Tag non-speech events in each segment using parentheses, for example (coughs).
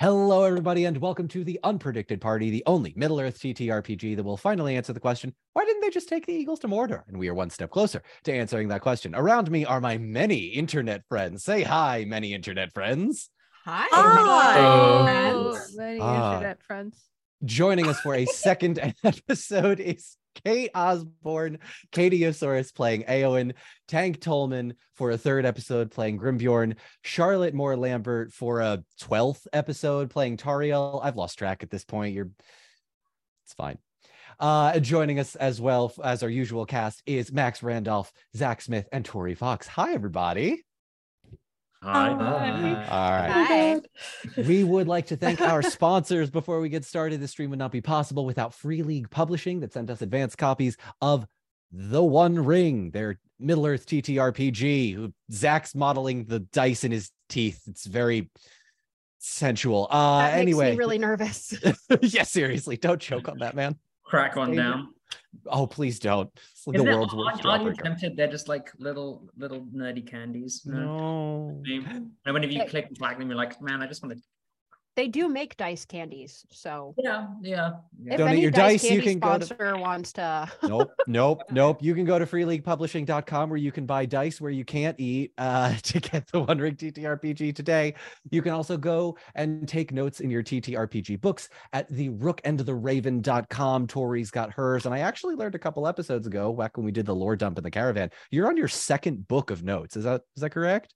Hello, everybody, and welcome to the Unpredicted Party, the only Middle Earth TTRPG that will finally answer the question why didn't they just take the Eagles to Mordor? And we are one step closer to answering that question. Around me are my many internet friends. Say hi, many internet friends. Hi. Oh. friends. Many Ah. internet friends. Joining us for a second (laughs) episode is Kate Osborne, Katiosaurus playing Aowen, Tank Tolman for a third episode playing Grimbjorn, Charlotte Moore Lambert for a 12th episode playing Tariel. I've lost track at this point. You're it's fine. Uh, joining us as well as our usual cast is Max Randolph, Zach Smith, and Tori Fox. Hi, everybody. Hi. All right. Hi. (laughs) we would like to thank our sponsors before we get started. This stream would not be possible without Free League Publishing that sent us advanced copies of The One Ring, their Middle Earth TTRPG. Who Zach's modeling the dice in his teeth. It's very sensual. Uh That makes anyway. me really nervous. (laughs) yeah, seriously, don't choke on that, man. Crack one Danger. down. Oh, please don't. It's like the it- world's are- worst. Aren't you tempted? They're just like little little nerdy candies. No. And whenever you Hey. click and flag them, you're like, man, I just want to. They do make dice candies, so Yeah, yeah. yeah. if Donate any your dice, dice, you candy can go to- sponsor wants to, (laughs) nope, nope, (laughs) nope. You can go to freeleaguepublishing.com where you can buy dice where you can't eat uh, (laughs) to get the One Ring TTRPG today. You can also go and take notes in your TTRPG books at the rookandtheraven.com. Tori's got hers. And I actually learned a couple episodes ago, back when we did the lore dump in the caravan, you're on your second book of notes. Is that is that correct?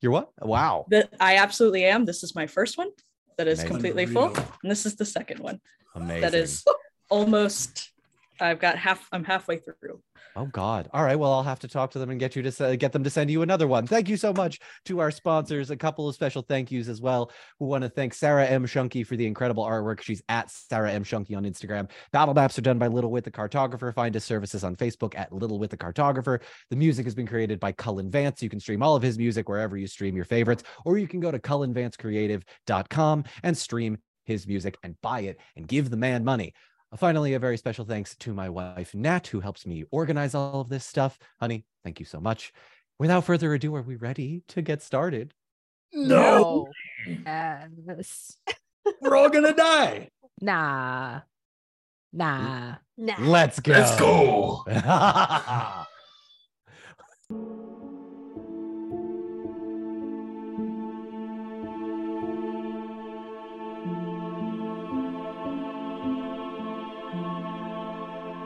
You're what? Wow. The, I absolutely am. This is my first one that is Amazing. completely full, and this is the second one Amazing. that is almost. I've got half. I'm halfway through. Oh God! All right. Well, I'll have to talk to them and get you to get them to send you another one. Thank you so much to our sponsors. A couple of special thank yous as well. We want to thank Sarah M. Shunky for the incredible artwork. She's at Sarah M. Shunky on Instagram. Battle maps are done by Little Wit the Cartographer. Find his services on Facebook at Little Wit the Cartographer. The music has been created by Cullen Vance. You can stream all of his music wherever you stream your favorites, or you can go to cullenvancecreative.com and stream his music and buy it and give the man money. Uh, finally, a very special thanks to my wife, Nat, who helps me organize all of this stuff. Honey, thank you so much. Without further ado, are we ready to get started? no. Yes. We're all gonna die. (laughs) Nah. Nah. Nah. Let's go. Let's go. (laughs)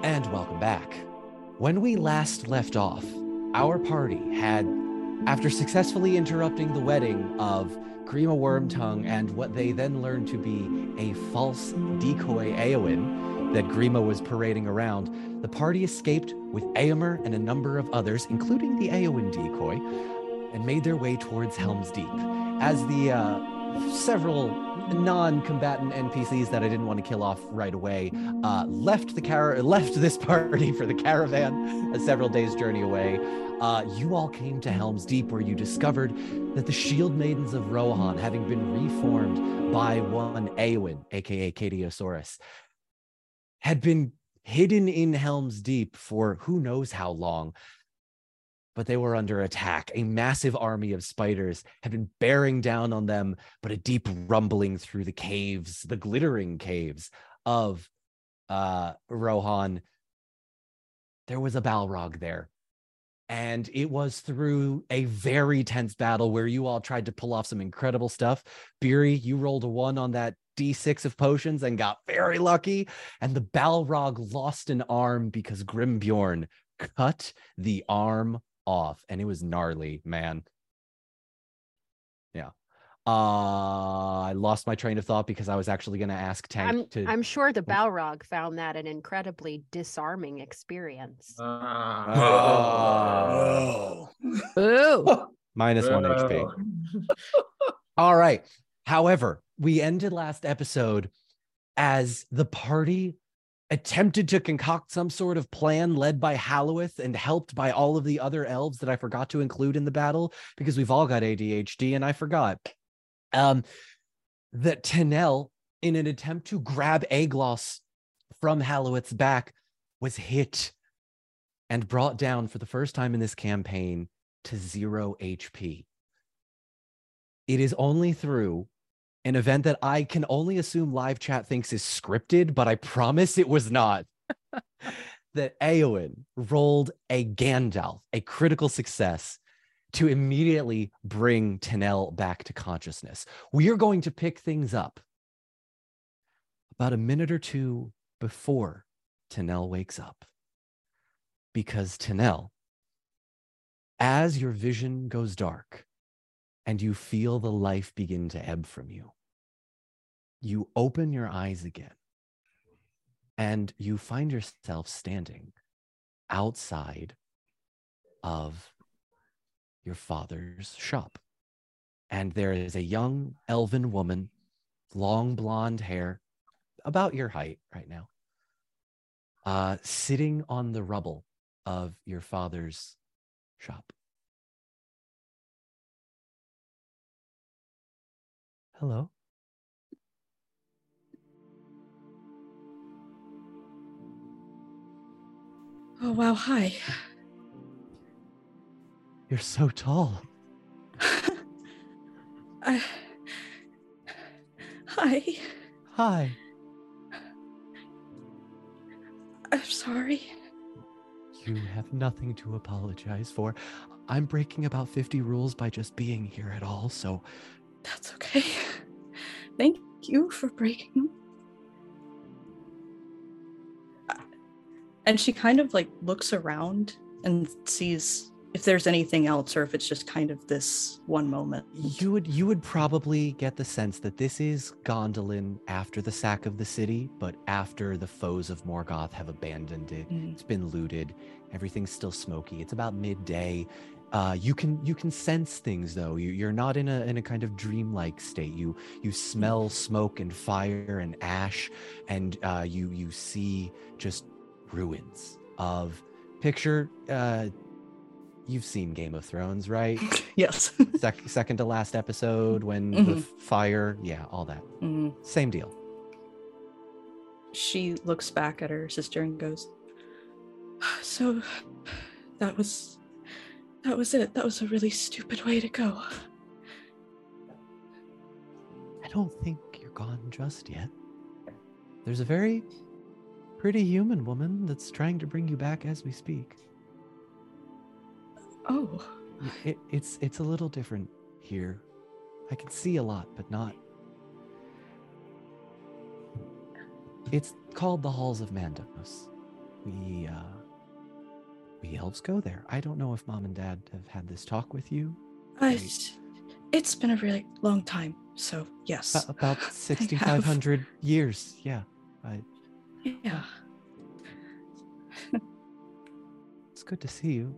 and welcome back. When we last left off, our party had, after successfully interrupting the wedding of Grima Wormtongue and what they then learned to be a false decoy Eowyn that Grima was parading around, the party escaped with Eomer and a number of others, including the Eowyn decoy, and made their way towards Helm's Deep. As the uh, several non-combatant NPCs that I didn't want to kill off right away uh, left the car left this (laughs) party for the caravan, a several days journey away. Uh, you all came to Helm's Deep, where you discovered that the Shield Maidens of Rohan, having been reformed by one Eowyn, aka Katiosaurus, had been hidden in Helm's Deep for who knows how long. But they were under attack. A massive army of spiders had been bearing down on them, but a deep rumbling through the caves, the glittering caves of uh, Rohan. There was a Balrog there. And it was through a very tense battle where you all tried to pull off some incredible stuff. Beery, you rolled a one on that d6 of potions and got very lucky. And the Balrog lost an arm because Grimbjorn cut the arm off. And it was gnarly, man. Yeah. Uh, I lost my train of thought because I was actually going to ask Tank I'm to. I'm sure the Balrog found that an incredibly disarming experience. Ah. Oh. Boo. (laughs) minus one HP. (laughs) All right. However, we ended last episode as the party attempted to concoct some sort of plan led by Halloweth and helped by all of the other elves that I forgot to include in the battle because we've all got ADHD and I forgot. Um, that Tanel, in an attempt to grab Aeglos from Halloweth's back, was hit and brought down for the first time in this campaign to zero HP. It is only through an event that I can only assume live chat thinks is scripted, but I promise it was not. (laughs) that Eowyn rolled a Gandalf, a critical success, to immediately bring Tanel back to consciousness. We are going to pick things up about a minute or two before Tanel wakes up. Because Tanel, as your vision goes dark and you feel the life begin to ebb from you, you open your eyes again and you find yourself standing outside of your father's shop. And there is a young elven woman, long blonde hair, about your height right now, uh, sitting on the rubble of your father's shop. Hello. Oh wow, hi. You're so tall. (laughs) I... Hi. Hi. I'm sorry. You have nothing to apologize for. I'm breaking about 50 rules by just being here at all, so That's okay. (laughs) Thank you for breaking them. And she kind of like looks around and sees if there's anything else or if it's just kind of this one moment. you would you would probably get the sense that this is Gondolin after the sack of the city, but after the foes of Morgoth have abandoned it. Mm. It's been looted. Everything's still smoky. It's about midday. Uh, you can you can sense things though. You, you're not in a in a kind of dreamlike state. You you smell smoke and fire and ash, and uh, you you see just ruins of picture. Uh, you've seen Game of Thrones, right? (laughs) Yes. (laughs) Sec- second to last episode when the Mhm. f- fire, yeah, all that. Mm. Same deal. She looks back at her sister and goes, (sighs) So that was that was it. That was a really stupid way to go. I don't think you're gone just yet. There's a very pretty human woman that's trying to bring you back as we speak. Oh. It, it's it's a little different here. I can see a lot, but not. It's called the Halls of Mandos. We uh, we elves go there. I don't know if mom and dad have had this talk with you. I, it's been a really long time, so yes. About (laughs) 6,500 years. Yeah, I, yeah. it's good to see you.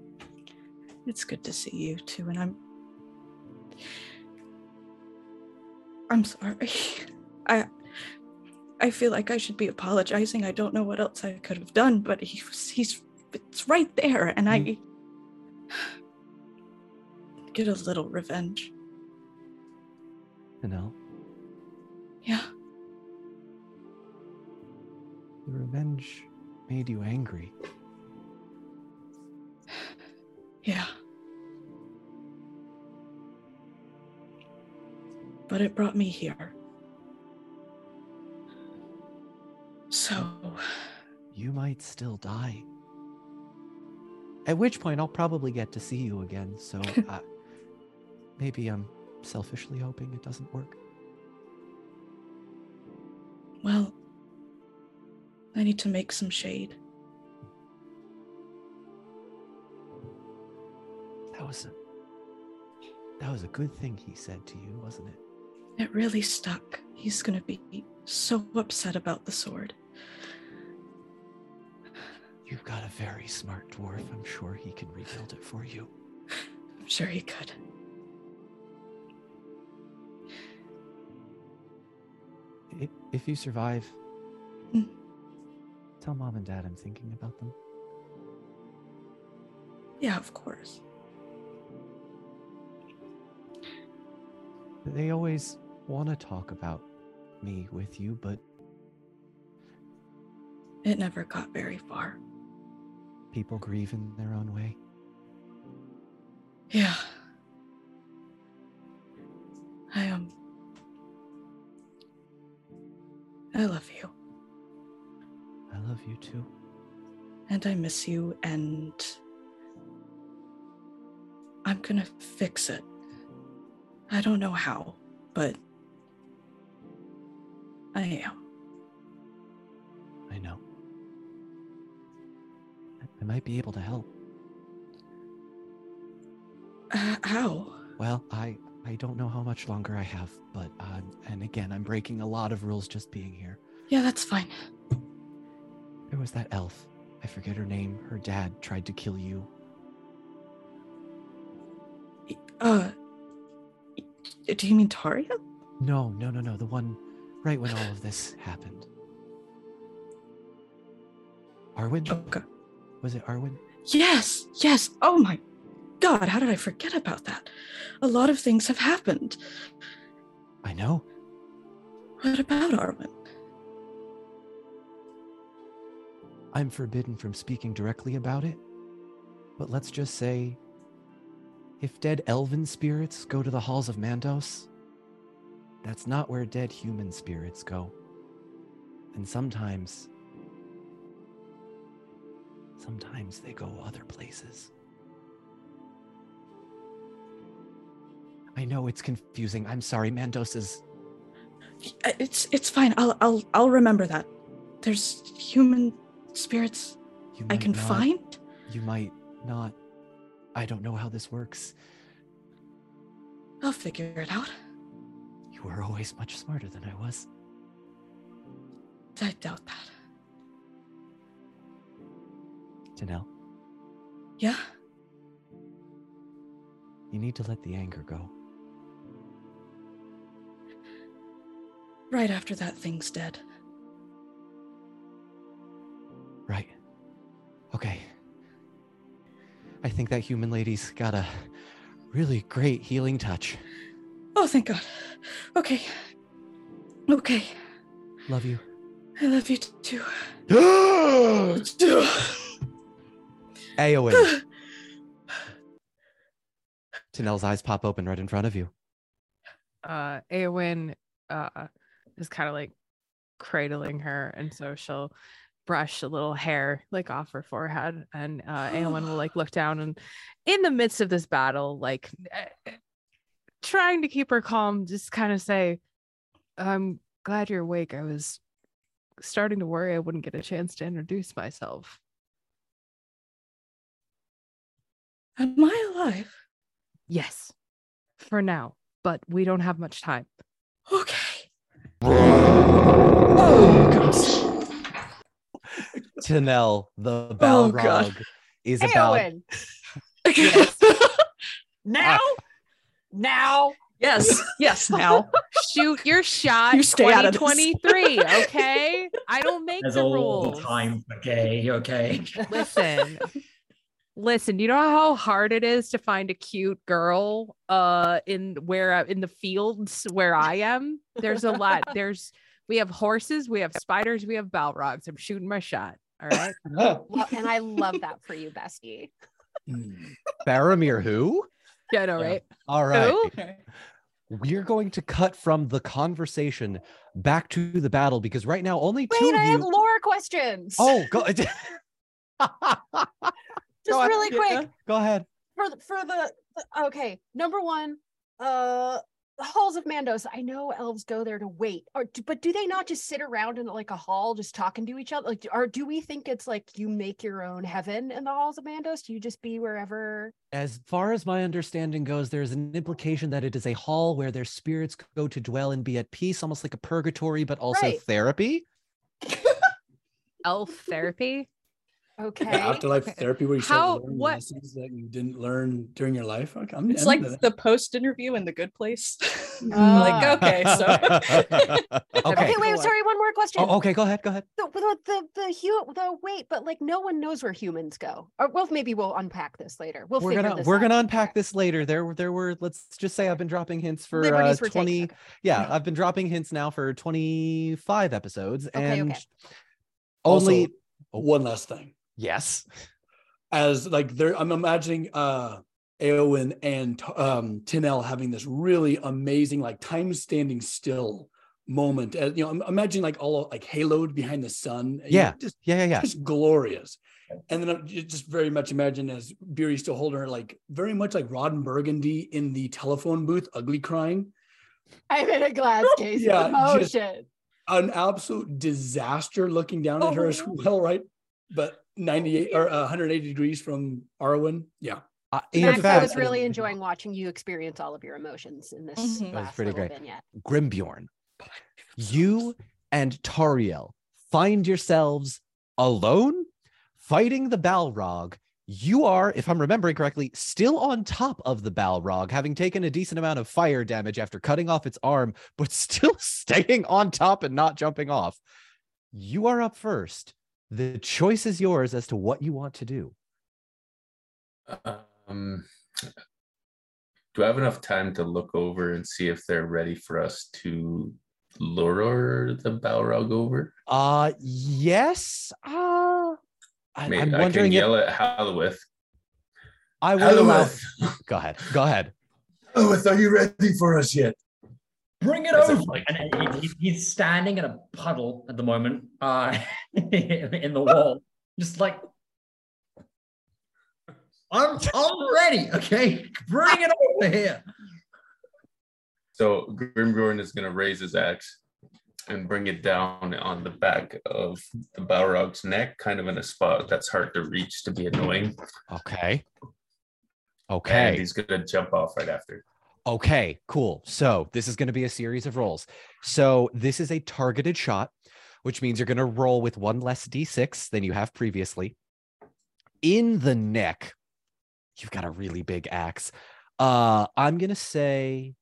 It's good to see you too, and I'm I'm sorry. (laughs) I I feel like I should be apologizing. I don't know what else I could have done, but he was he's it's right there and I mm. (sighs) get a little revenge. Tanel, Yeah. the revenge made you angry. (sighs) Yeah. But it brought me here. So, You might still die. At which point, I'll probably get to see you again. So (laughs) uh, maybe I'm selfishly hoping it doesn't work. well, I need to make some shade. That was a that was a good thing he said to you, wasn't it? It really stuck. He's gonna be so upset about the sword. You've got a very smart dwarf. I'm sure he can rebuild it for you. I'm sure he could. I- If you survive, Mm. tell mom and dad I'm thinking about them. Yeah, of course. They always want to talk about me with you, but It never got very far. People grieve in their own way. Yeah. I um I love you. I love you too. and I miss you, and I'm gonna fix it. I don't know how, but I am. I- might be able to help. Uh, how? Well, I I don't know how much longer I have, but uh, and again, I'm breaking a lot of rules just being here. Yeah, that's fine. There was that elf. I forget her name. Her dad tried to kill you. Uh, do you mean Taria? No, no, no, no. The one right when all of this happened. Arwen? Okay. Was it Arwen? Yes, yes. Oh my god, how did I forget about that? A lot of things have happened. I know. What about Arwen? I'm forbidden from speaking directly about it. But let's just say if dead elven spirits go to the halls of Mandos, that's not where dead human spirits go. And sometimes, sometimes they go other places. I know it's confusing. I'm sorry. Mandos is Uh, It's it's fine. I'll I'll I'll remember that. There's human spirits I can not- find. You might not. I don't know how this works. I'll figure it out. You were always much smarter than I was. I doubt that. Yeah. you need to let the anger go. Right after that thing's dead. Right. Okay. I think that human lady's got a really great healing touch. Oh, thank God. Okay. Okay. Love you. I love you too. (gasps) Aowen. (sighs) Tanel's eyes pop open right in front of you. uh Eowyn uh is kind of like cradling her and so she'll brush a little hair like off her forehead and uh Eowyn will like look down and in the midst of this battle like eh, trying to keep her calm just kind of say I'm glad you're awake I was starting to worry I wouldn't get a chance to introduce myself Am I alive? yes for now but we don't have much time Okay. Oh, (laughs) gosh. Tanel, the Oh, God. Balrog, is about. Eowyn, (laughs) now, now. yes, yes, now. (laughs) shoot your shot You stay out of this. 2023 okay i don't make There's the all rules the time for gay, okay? listen listen you know how hard it is to find a cute girl uh in where in the fields where i am there's a lot (laughs) there's we have horses we have spiders we have balrogs i'm shooting my shot all right (laughs) Lo- and I love that for you, bestie. Faramir, who? yeah no Yeah. right All right. Who? We're going to cut from the conversation back to the battle because right now only two Wait, of I you. have lore questions. Oh, go. (laughs) just go really ahead. quick Go ahead. for the, for the, the okay. Number one, uh, the halls of Mandos. I know elves go there to wait, or but do they not just sit around in like a hall, just talking to each other? Like, or do we think it's like you make your own heaven in the halls of Mandos? Do you just be wherever? As far as my understanding goes, there's an implication that it is a hall where their spirits go to dwell and be at peace, almost like a purgatory, but also Right. therapy. (laughs) elf therapy Okay. (laughs) Afterlife Okay. therapy where you How- start learning what- lessons that you didn't learn during your life. Okay, I'm, It's like the post interview in the good place. (laughs) Ah. like, okay, so (laughs) okay. Okay, wait, sorry, one more question. Oh, okay, go ahead. Go ahead. The, the, the, the, hu- the, wait, but like no one knows where humans go. Or well, maybe we'll unpack this later. We'll we're figure gonna this we're out. gonna unpack this later. There there were let's just say I've been dropping hints for uh, Liberties were taken, 20 okay. yeah, Yeah. I've been dropping hints now for 25 episodes and okay. only Also, one last thing. Yes. As like there, I'm imagining uh Eowyn and um Tanel having this really amazing, like time standing still moment. As, you know, imagine like all like haloed behind the sun. Yeah. just Yeah, yeah, yeah. just glorious. And then I ju- just very much imagine as Beery still holding her, like very much like Ron Burgundy in the telephone booth, ugly crying. I'm in a glass (laughs) case Yeah, of just- emotion. An absolute disaster looking down at her as Oh. well, right? But 98 or uh, 180 degrees from Arwen. Yeah. Uh, in Max, I was really enjoying watching you experience all of your emotions in this Mhm. That was pretty great. vignette. Grimbjorn, you and Tariel find yourselves alone fighting the Balrog. You are, if I'm remembering correctly, still on top of the Balrog, having taken a decent amount of fire damage after cutting off its arm, but (laughs) still staying on top and not jumping off. You are up first. The choice is yours as to what you want to do. Um, do I have enough time to look over and see if they're ready for us to lure the Balrog over? Uh yes. Uh I, Maybe I'm I can wondering if yell at Halloweth. I will allow. Go ahead. Go ahead. Halloweth, are you ready for us yet? Bring it As over. like- and he- he- he's standing in a puddle at the moment uh, (laughs) (laughs) in the wall, just like, I'm, I'm ready. Okay, bring it over here. So Grimbjorn is gonna raise his axe and bring it down on the back of the Balrog's neck, kind of in a spot that's hard to reach to be annoying. Okay. And Okay. he's gonna jump off right after. Okay, cool. So this is going to be a series of rolls. So this is a targeted shot, which means you're going to roll with one less d6 than you have previously. In the neck, you've got a really big axe. Uh, I'm going to say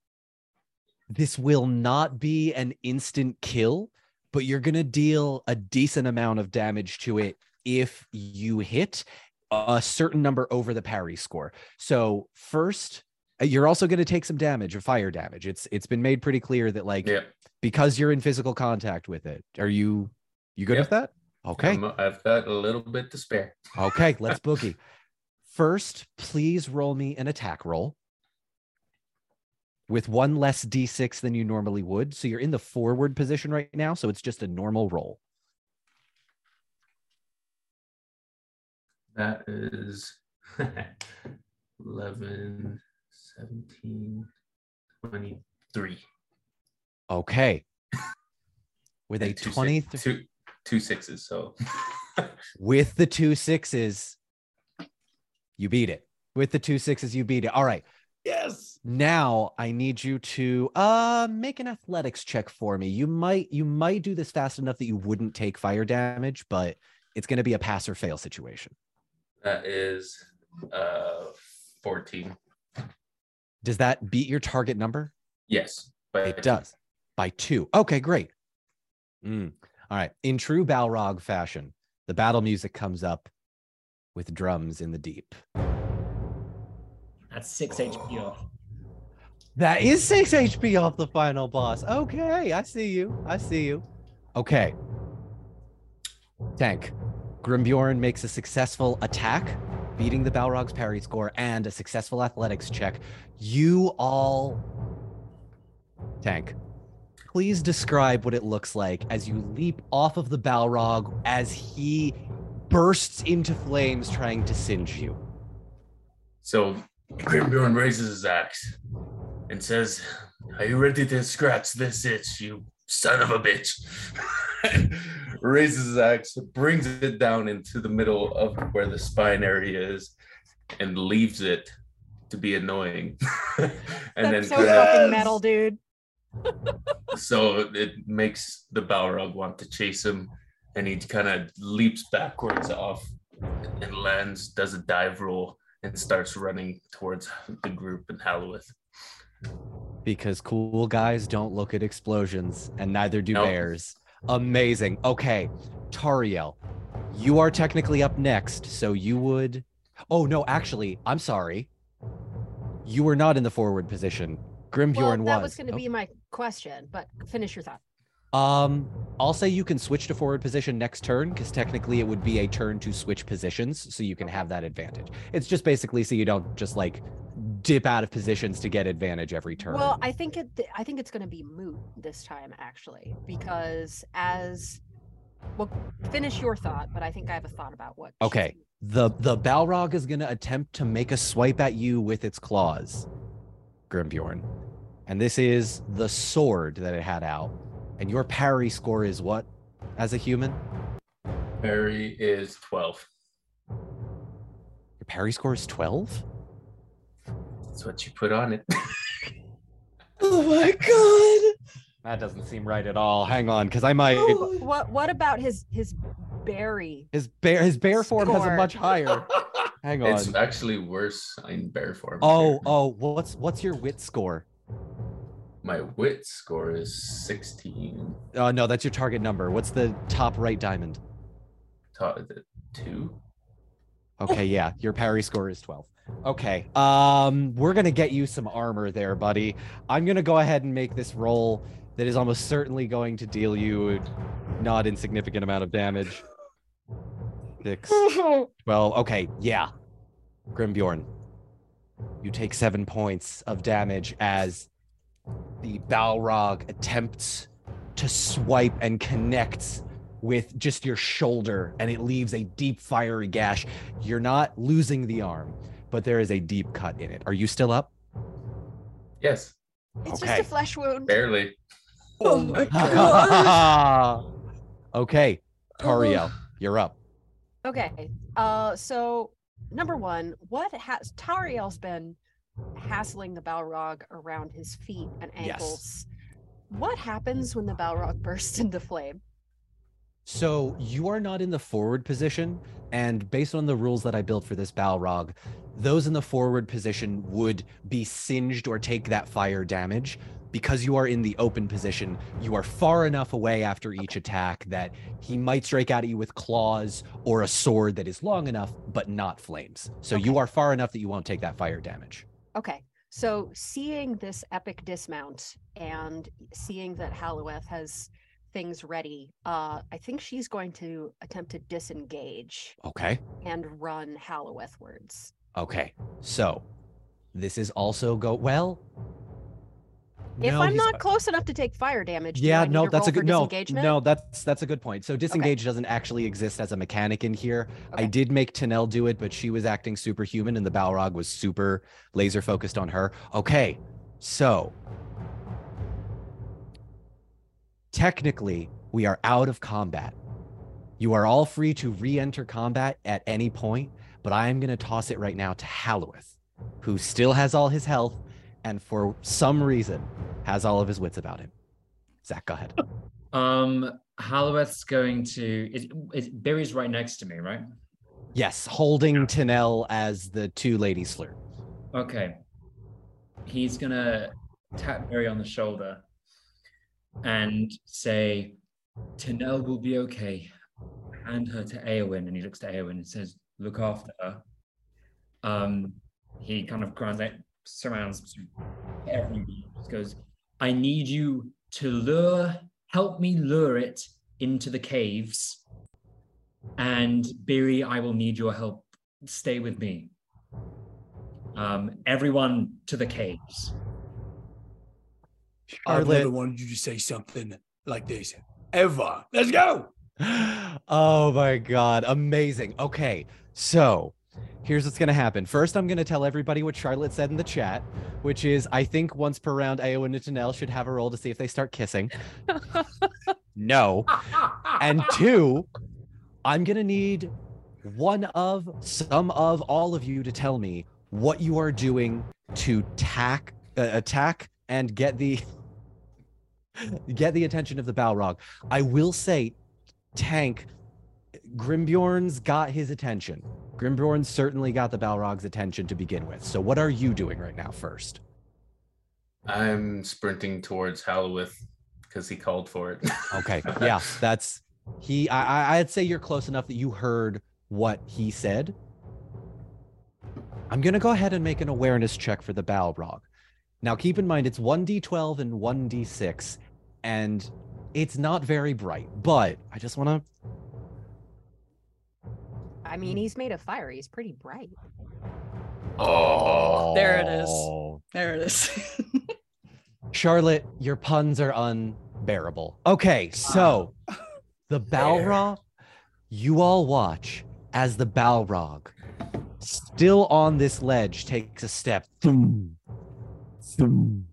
this will not be an instant kill, but you're going to deal a decent amount of damage to it if you hit a certain number over the parry score. So first, Uh, you're also going to take some damage or fire damage. It's it's been made pretty clear that like Yeah. because you're in physical contact with it. Are you you good with that? Okay. I'm- I've got a little bit to spare. Okay, (laughs) let's boogie. First, please roll me an attack roll with one less d6 than you normally would. So you're in the forward position right now, so it's just a normal roll. That is (laughs) 11, 17, 23. Okay. (laughs) With a And two 20 six- two, two sixes. So (laughs) with the two sixes, you beat it. With the two sixes, you beat it. All right. Yes. Now I need you to uh make an athletics check for me. You might you might do this fast enough that you wouldn't take fire damage, but it's going to be a pass or fail situation. that is uh 14. Does that beat your target number? Yes. But It does by two. Okay, great. Mm. All right. In true Balrog fashion, the battle music comes up with drums in the deep. That's six HP off. That is six HP off the final boss. Okay, I see you. I see you. Okay. Tank. Grimbjorn makes a successful attack, beating the Balrog's parry score, and a successful athletics check. You all. Tank. Please describe what it looks like as you leap off of the Balrog as he bursts into flames trying to singe you. So Grimbjorn raises his axe and says, Are you ready to scratch this itch, you son of a bitch? (laughs) raises his axe, brings it down into the middle of where the spine area is, and leaves it to be annoying. (laughs) and then That's so kinda- fucking metal, dude. (laughs) so it makes the Balrog want to chase him, and he kind of leaps backwards off and lands, does a dive roll, and starts running towards the group in Halloweth. because cool guys don't look at explosions and neither do Nope. bears. Amazing. Okay, Tariel, you are technically up next, so you would. Oh no, actually, I'm sorry. You were not in the forward position. Well, Grimbjorn that was. That was going to be my question, but finish your thought. Oh, Um, I'll say you can switch to forward position next turn because technically it would be a turn to switch positions, so you can have that advantage. It's just basically so you don't just like dip out of positions to get advantage every turn. Well, I think it. I think it's going to be moot this time, actually, because as well, finish your thought, but I think I have a thought about what. Okay. the the Balrog is going to attempt to make a swipe at you with its claws, Grimbjorn. And this is the sword that it had out. And your parry score is what as a human? Parry is 12. Your parry score is 12? That's what you put on it. (laughs) Oh my (laughs) god. That doesn't seem right at all. Hang on, because I might oh. Wh- What What about his his berry? his bear his bear form has a much higher. (laughs) Hang on. it's actually worse in bear form. Oh, here. oh, what's what's your wit score? My wit score is 16. Oh no, that's your target number. What's the top right diamond? Ta- the Two. Okay, yeah, your parry score is 12. Okay. Um, we're gonna get you some armor there, buddy. I'm gonna go ahead and make this roll that is almost certainly going to deal you a not insignificant amount of damage. Six, (laughs) 12. Okay, yeah. Grimbjorn, you take seven points of damage as the Balrog attempts to swipe and connects with just your shoulder and it leaves a deep fiery gash. You're not losing the arm, but there is a deep cut in it. Are you still up? Yes, It's Okay. just a flesh wound. barely. Oh my (laughs) god. okay, Tariel, you're up. Okay. Uh, so number one, what has Tariel's been hassling the Balrog around his feet and ankles? Yes. ankles? What happens when the Balrog (laughs) bursts into flame? So you are not in the forward position, and based on the rules that I built for this Balrog, those in the forward position would be singed or take that fire damage. Because you are in the open position, you are far enough away after each attack that he might strike out at you with claws or a sword that is long enough but not flames. So you are far enough that you won't take that fire damage. Okay. So seeing this epic dismount and seeing that Halloweth has things ready, uh, I think she's going to attempt to disengage Okay. and run Hallowethwards. Okay. So this is also go well. If no, I'm not close enough to take fire damage, Yeah, no, that's a good no. No, that's that's a good point. So disengage doesn't actually exist as a mechanic in here. I did make Tanel do it, but she was acting superhuman and the Balrog was super laser focused on her. Okay. So technically, we are out of combat. You are all free to re-enter combat at any point, but I am going to toss it right now to Halloweth, who still has all his health and for some reason has all of his wits about him. Zach, go ahead. (laughs) Um, Halloweth's going to. Is, is Barry's right next to me, right? Yes, holding Tanel as the two ladies flirt. Okay. He's gonna tap Barry on the shoulder and say, Tanel will be okay. Hand her to Eowyn. And he looks to Eowyn and says, Look after her. Um, he kind of grunts out, surrounds everybody, just goes, I need you to lure, help me lure it into the caves. And Barry, I will need your help. Stay with me um, everyone to the caves. I've Charlotte. never wanted you to say something like this ever. Let's go. (gasps) oh my god, amazing. Okay, so here's what's gonna happen. First, I'm gonna tell everybody what Charlotte said in the chat, which is I think once per round, Eowyn and Tanel should have a roll to see if they start kissing. (laughs) no. And two, I'm gonna need one of, some of, all of you to tell me what you are doing to tack, uh, attack and get the get the attention of the Balrog. I will say, Tank, Grimbjorn's got his attention. Grimbjorn certainly got the Balrog's attention to begin with. So what are you doing right now first? I'm sprinting towards Halloweth because he called for it. Okay, (laughs) yeah, that's he. I, I I'd say you're close enough that you heard what he said. I'm gonna go ahead and make an awareness check for the Balrog. Now, keep in mind it's one d12 and one d6, and it's not very bright. But I just want to I mean, he's made of fire. He's pretty bright. Oh, There it is. Oh. There it is. (laughs) Charlotte, your puns are unbearable. Okay, so the Balrog, you all watch as the Balrog, still on this ledge, takes a step thum, thum,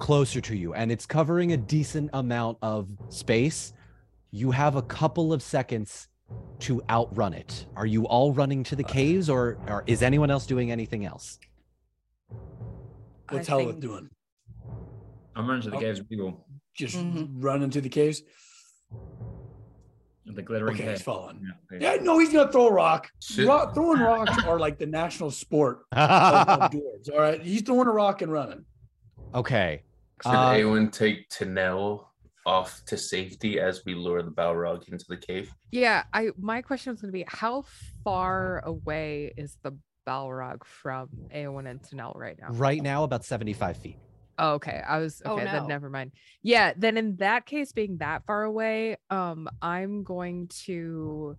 closer to you, and it's covering a decent amount of space. You have a couple of seconds to outrun it. Are you all running to the caves, or, or is anyone else doing anything else? What's I Haleth think- doing? I'm running to the Oh. caves with people. Just Mhm. run into the caves. The glittering Okay, he's cave. following. Yeah, Yeah, no, he's gonna throw a rock. Rock, throwing (laughs) rocks are like the national sport of, of (laughs) dwarves. All right, he's throwing a rock and running. okay. Should Uh, Awen take Tanel off to safety as we lure the Balrog into the cave? Yeah, I my question was gonna be how far away is the Balrog from Aowen and Tanel right now? Right now, about 75 feet. Oh, okay. I was Oh, okay, no. then never mind. Yeah, then in that case, being that far away, um, I'm going to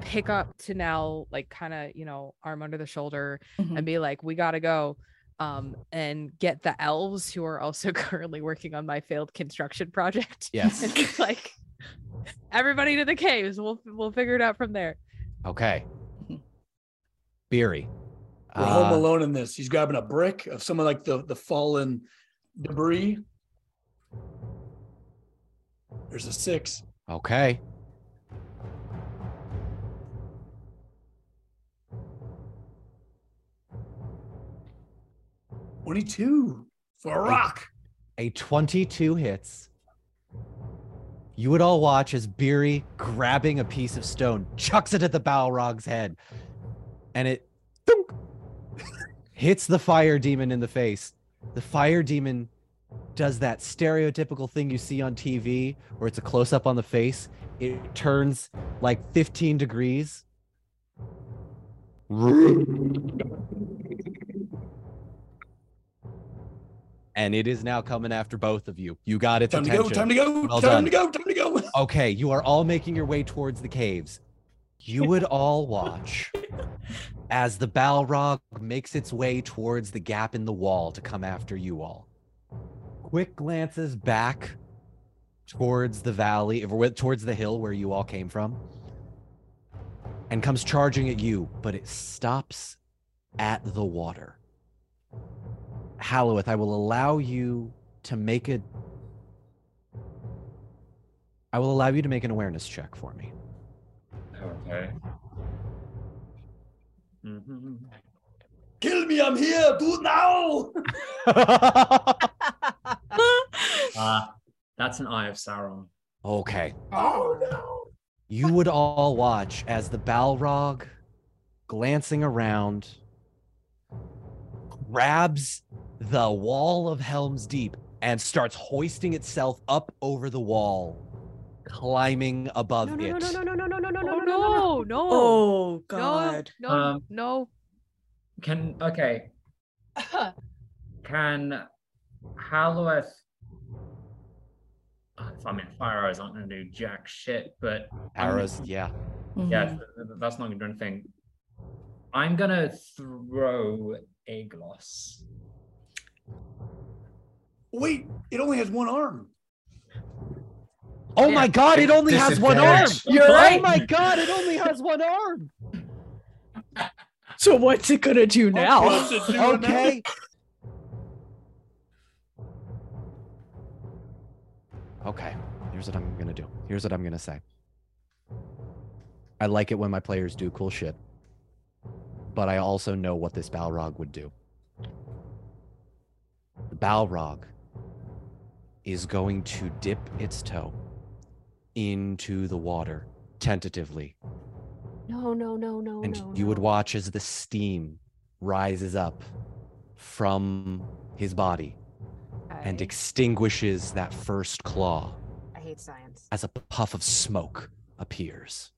pick up Tanel, like kind of, you know, arm under the shoulder Mhm. and be like, we gotta go. Um, and get the elves who are also (laughs) currently working on my failed construction project. (laughs) Yes. like everybody to the caves. We'll we'll figure it out from there. Okay. (laughs) Beery. We're home Uh, alone in this. He's grabbing a brick of some of like the the fallen debris. There's a six. Okay. Twenty-two for a rock. A 22 hits. You would all watch as Beery, grabbing a piece of stone, chucks it at the Balrog's head. And it thunk, (laughs) hits the fire demon in the face. The fire demon does that stereotypical thing you see on TV where it's a close up on the face. It turns like 15 degrees. (laughs) And it is now coming after both of you. You got its Time to go. Time to go. Well time done. to go. Time to go. (laughs) Okay, you are all making your way towards the caves. You would all watch (laughs) as the Balrog makes its way towards the gap in the wall to come after you all. Quick glances back towards the valley, or towards the hill where you all came from, and comes charging at you, but it stops at the water. Halloweth, I will allow you to make it. I will allow you to make an awareness check for me. Okay. Mhm. Kill me. I'm here. Do it now. (laughs) Uh, that's an Eye of Sauron. okay. Oh no. You would all watch as the Balrog, glancing around, grabs the wall of Helm's Deep and starts hoisting itself up over the wall, climbing above no, no, it. No, no, no, no, no, no, no, oh, no, no, no, no. Oh God. No, no, um, no. Can okay. can Halloweth if oh, I'm in fire eyes, I'm gonna do jack shit, but arrows, gonna, yeah. Mm-hmm. Yeah, that's not gonna do anything. I'm gonna throw Aeglos. Wait. It only has one arm. Oh Yeah. my god, it only has one arm! You're oh right. Oh my god, it only has one arm! So what's it gonna do now? What's it now? Okay. Okay, here's what I'm gonna do. Here's what I'm gonna say. I like it when my players do cool shit, but I also know what this Balrog would do. The Balrog is going to dip its toe into the water tentatively No, no, no, no, and no. you would watch as the steam rises up from his body and extinguishes that first claw I hate science. as a puff of smoke appears.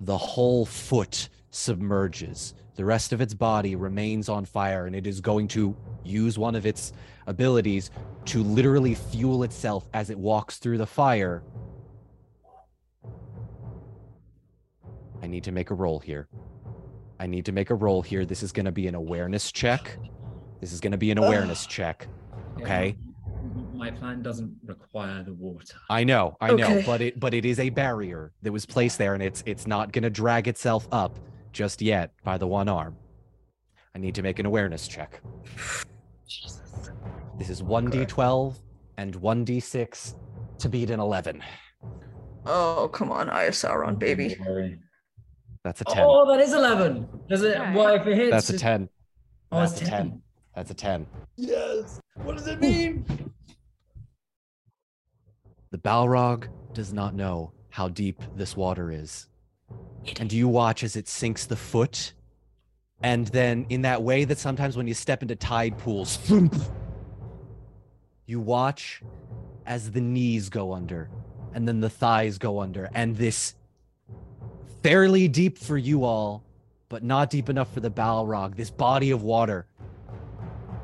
The whole foot submerges. The rest of its body remains on fire, and it is going to use one of its abilities to literally fuel itself as it walks through the fire. I need to make a roll here. I I need to make a roll here. This is going to be an awareness check. This is going to be an awareness check. Okay. My plan doesn't require the water. I know, I know, Okay. but it but it is a barrier that was placed there, and it's it's not gonna drag itself up just yet by the one arm. I need to make an awareness check. (sighs) Jesus. This is one d twelve and one d six to beat an eleven. Oh, come on, Eye of Sauron, baby. That's a ten. Oh, that is 11. Does it? Okay. Well, if it hits. That's a ten. Oh, it's That's a 10. That's a ten. Yes. What does it mean? The Balrog does not know how deep this water is. And you watch as it sinks the foot. And then, in that way that sometimes when you step into tide pools, you watch as the knees go under and then the thighs go under. And this fairly deep for you all, but not deep enough for the Balrog, this body of water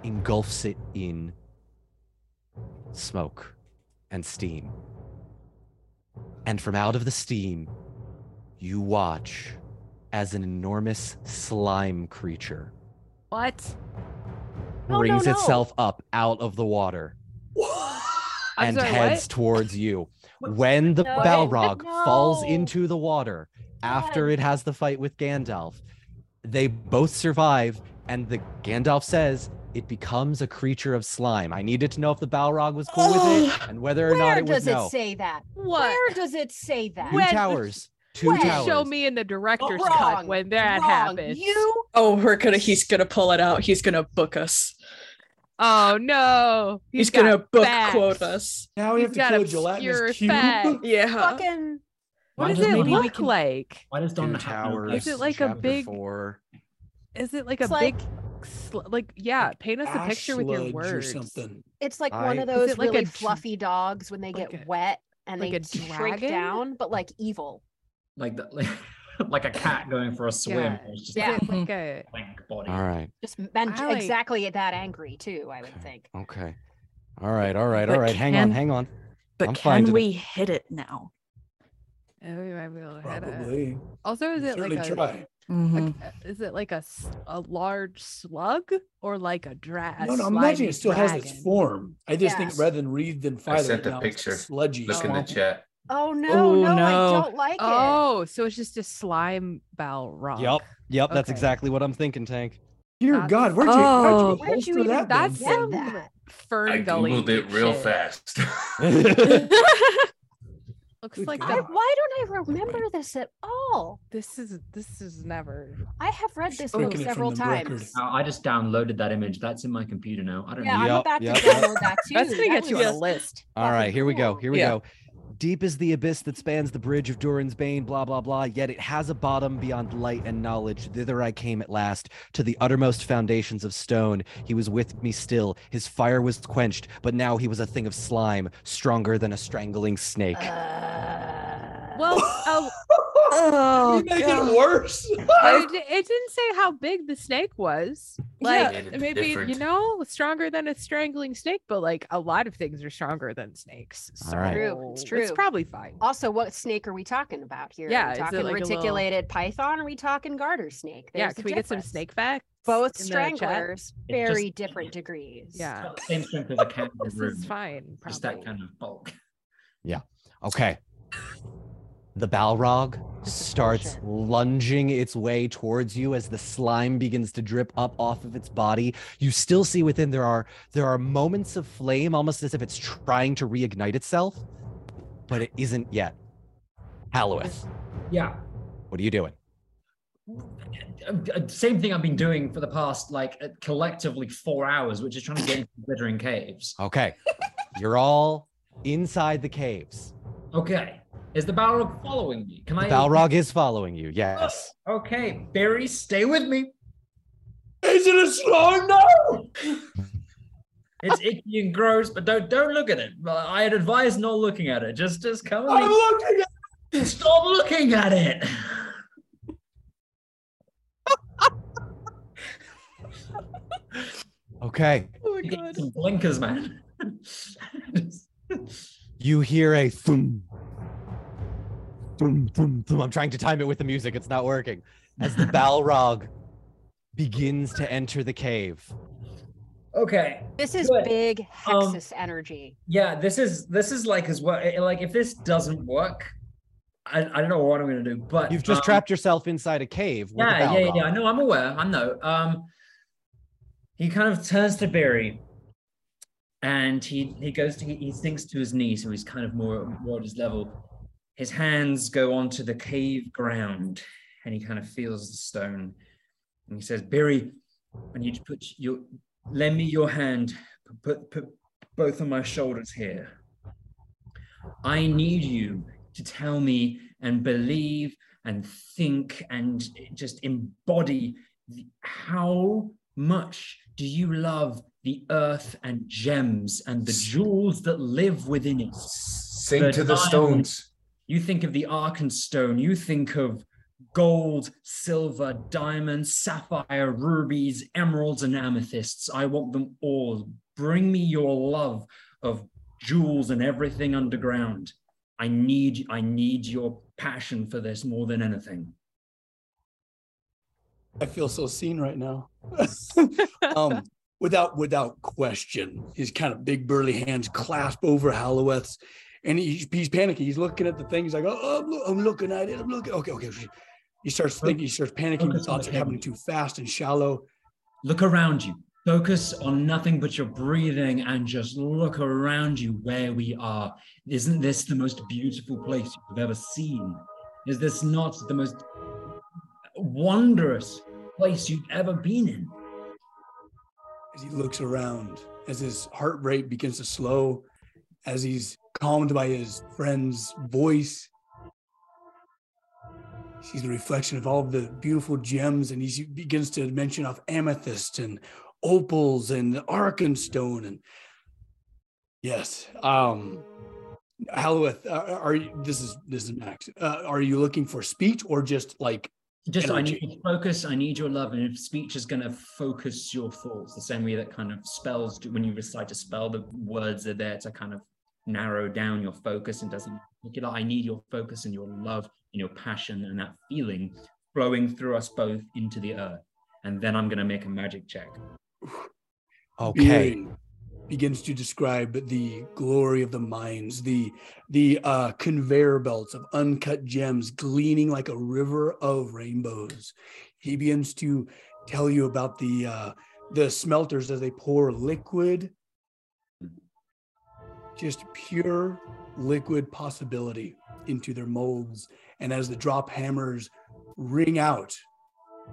engulfs it in smoke and steam. And from out of the steam, you watch as an enormous slime creature What? No, no, brings no. itself up out of the water and sorry, heads what? towards you. (laughs) When the No. Balrog (laughs) falls into the water after God. it has the fight with Gandalf, they both survive, and the Gandalf says it becomes a creature of slime. I needed to know if the Balrog was cool with it oh, and whether or not it was Where does it no. say that? What? Where does it say that? Two When- towers. Two When? towers. Show me in the director's Wrong. cut when that Wrong. happens. You Oh, we're gonna. He's gonna pull it out. He's gonna book us. Oh no. He's, got gonna book facts. quote us. Now we He's have to got kill a obscure gelatinous cube. facts. Yeah. fucking What does does it maybe we look can- like? Why does Don Two have no towers. Is it like a big- four. Is it like a like- big, sl- like yeah? Paint us a picture with your words. Or something. it's like I- one of those it like a really dr- fluffy dogs when they like get a- wet and like they a shrink dragon? down, but like evil. Like the, like, (laughs) like a cat going for a swim. Yeah. It's just Yeah. Like a (laughs) like body. All right. Just and like- exactly that angry too, I would Okay. think. Okay. All right. All right. All But right. Hang on. Hang on. But I'm can finding it. we hit it now? Oh, we might be able to hit it. Probably. Also, is it like a, try. like, uh, is it like a s- a large slug or like a drag? No, no, I'm imagining it still has its form. I just think rather than wreathed in fire, sent a now it's picture. sludgy. Look in the chat. Oh no, Oh, no, no. I don't like it. Oh, so it's just a slime Balrog. Yep. Yep. That's exactly what I'm thinking, Tank. Dear That's- God, where'd you, Oh. how'd you Where'd you bolster even- that? That's Get some that. Fern I Gully googled it real shit. fast. (laughs) Looks Good like God. I, why don't I remember this at all? this is this is never. I have read this book several times. Oh, I just downloaded that image. That's in my computer now. I don't know. Yeah, need I'm Yep, about yep, to yep. download that too. That's gonna That get you on a list. All Fucking right, here we go. Here we Yeah. go. Deep is the abyss that spans the bridge of Durin's Bane, blah, blah, blah. Yet it has a bottom beyond light and knowledge. Thither I came at last, to the uttermost foundations of stone. He was with me still. His fire was quenched, but now he was a thing of slime, stronger than a strangling snake. Uh, Well, oh, (laughs) Oh, you make God. it worse. (laughs) it, it didn't say how big the snake was. Like Made it maybe you know stronger than a strangling snake, but like a lot of things are stronger than snakes. All right. True, it's true. It's probably fine. also, what snake are we talking about here? Yeah, are we talking like a little- reticulated python? Or are we talking garter snake? yeah, can the we get some snake facts? Both in the chat? stranglers, It just- very different degrees. Yeah, same strength as a kangaroo. (laughs) this is fine. Just that kind of bulk. Yeah. Okay. The Balrog starts bullshit. lunging its way towards you as the slime begins to drip up off of its body. You still see within there are there are moments of flame, almost as if it's trying to reignite itself, but it isn't yet. Halloweth, Yeah. what are you doing? Uh, Same thing I've been doing for the past like uh, collectively four hours, which is trying to get into the glittering caves. Okay. (laughs) You're all inside the caves. Okay. Is the Balrog following me? Can The I? Balrog is following you. Yes. Oh, okay, Barry, stay with me. Is it a slime now? It's icky and gross, but don't don't look at it. I'd advise not looking at it. Just just come I'm with me. looking at It. Stop looking at it. (laughs) Okay. Oh my God. some blinkers, man. You hear a thum. Thum, thum, thum. I'm trying to time it with the music. It's not working. as the Balrog begins to enter the cave. Okay. This is Good. big Um, energy. Yeah, this is this is like as well. Like if this doesn't work, I, I don't know what I'm gonna do. But You've just um, trapped yourself inside a cave with Yeah, yeah, yeah, yeah. I know. I'm aware. I know. Um, he kind of turns to Barry, and he he goes to he, he sinks to his knees, so he's kind of more more at his level. His hands go onto the cave ground, and he kind of feels the stone, and he says, "Barry, I need you to put your lend me your hand. Put put both of my shoulders here. I need you to tell me and believe and think and just embody the- how much do you love the earth and gems and the jewels that live within it Sing The to the stones. You think of the Arkenstone, you think of gold, silver, diamonds, sapphire, rubies, emeralds, and amethysts. I want them all. Bring me your love of jewels and everything underground. I need I need your passion for this more than anything. I feel so seen right now. (laughs) um, without without question, his kind of big burly hands clasp over Halloweth's, and he's he's panicking. He's looking at the thing. He's like, "Oh, oh I'm, loo- I'm looking at it. I'm looking." Okay, okay. He starts thinking. He starts panicking. Focus Thoughts are happening too fast and shallow. Look around you. Focus on nothing but your breathing and just look around you where we are. Isn't this the most beautiful place you've ever seen? Is this not the most wondrous place you've ever been in? As he looks around, as his heart rate begins to slow, as he's calmed by his friend's voice. He sees the reflection of all of the beautiful gems, and he begins to mention off amethyst and opals and the arkenstone and yes. Um Halloweth, uh, are you this is this is Max. Uh, are you looking for speech or just like Just I need focus, I need your love. And if speech is going to focus your thoughts, the same way that kind of spells do when you recite a spell, the words are there to kind of narrow down your focus and doesn't particular. I need your focus and your love and your passion and that feeling flowing through us both into the earth. And then I'm going to make a magic check. Okay. Being begins to describe the glory of the mines, the the uh, conveyor belts of uncut gems gleaming like a river of rainbows. He begins to tell you about the uh, the smelters as they pour liquid, just pure liquid possibility into their molds, and as the drop hammers ring out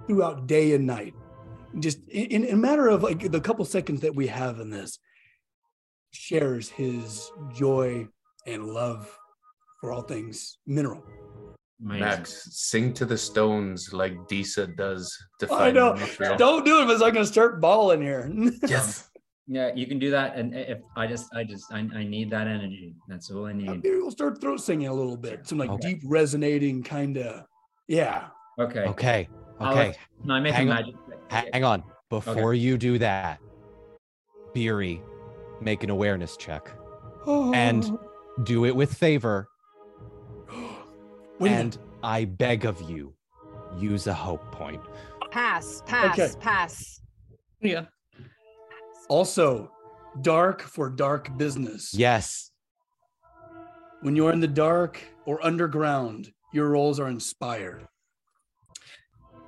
throughout day and night just in, in a matter of like the couple seconds that we have in this shares his joy and love for all things mineral Amazing. Max, sing to the stones like Disa does to I know. Don't do it because i'm gonna start bawling here (laughs) Yes. Yeah, you can do that. And eh, if I just, I just, I, I need that energy. That's all I uh, need. maybe we'll start throat singing a little bit some like Okay. deep resonating kind of yeah Okay. Okay. Okay. No, I make Hang a on. magic? Hang on. Before you do that, Beery, make an awareness check. (gasps) And- Do it with favor. And. I beg of you, use a hope point. Pass, pass, Okay. pass. Yeah. Also dark for dark business Yes. when you're in the dark or underground your roles are inspired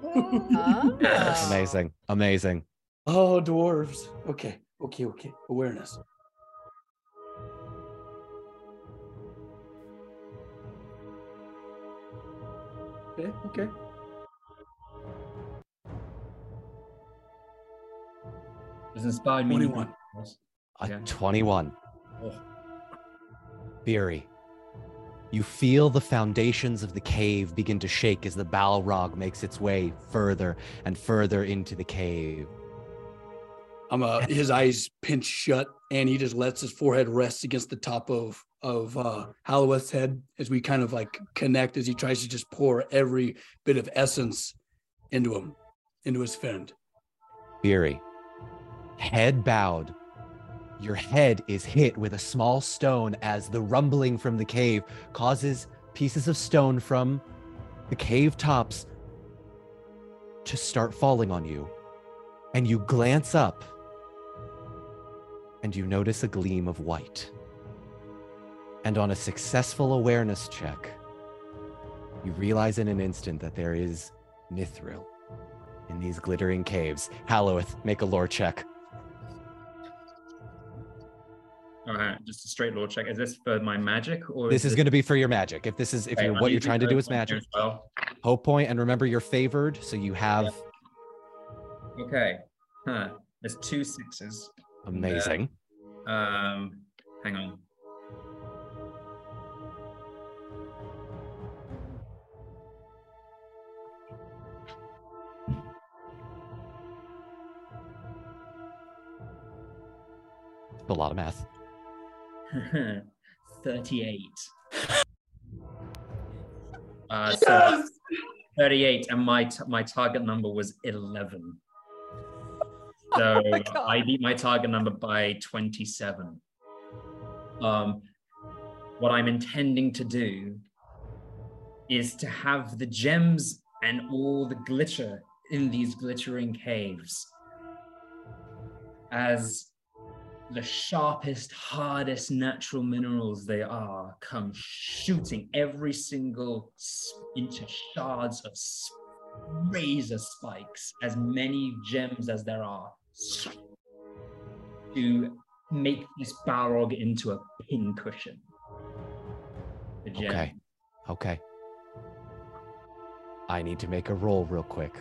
Oh. Ah. Yes. (laughs) Amazing. Amazing. Oh, dwarves. Okay, okay, okay. Awareness. Okay, okay. It's inspired me. 21. A Yeah. 21. Oh. Beery, you feel the foundations of the cave begin to shake as the Balrog makes its way further and further into the cave. I'm uh his eyes pinch shut and he just lets his forehead rest against the top of of uh Halloweth's head as we kind of like connect as he tries to just pour every bit of essence into him, into his friend. Beery, head bowed, your head is hit with a small stone as the rumbling from the cave causes pieces of stone from the cave tops to start falling on you. And you glance up and you notice a gleam of white. And on a successful awareness check, you realize in an instant that there is Mithril in these glittering caves. Halloweth, make a lore check. All right, just a straight law check. Is this for my magic or This is going to be for your magic. If this is if Okay, you're what you're trying to do is magic, well. hope point, and remember you're favored, so you have Okay. Huh. There's two sixes. amazing. Um, hang on. A lot of math. (laughs) 38. Uh, so 38, and my my target number was 11. So (laughs) God. I beat my target number by 27. Um, what I'm intending to do is to have the gems and all the glitter in these glittering caves as the sharpest, hardest natural minerals they are come shooting every single into shards of razor spikes, as many gems as there are, to make this Balrog into a pincushion. Okay. Okay. I need to make a roll real quick.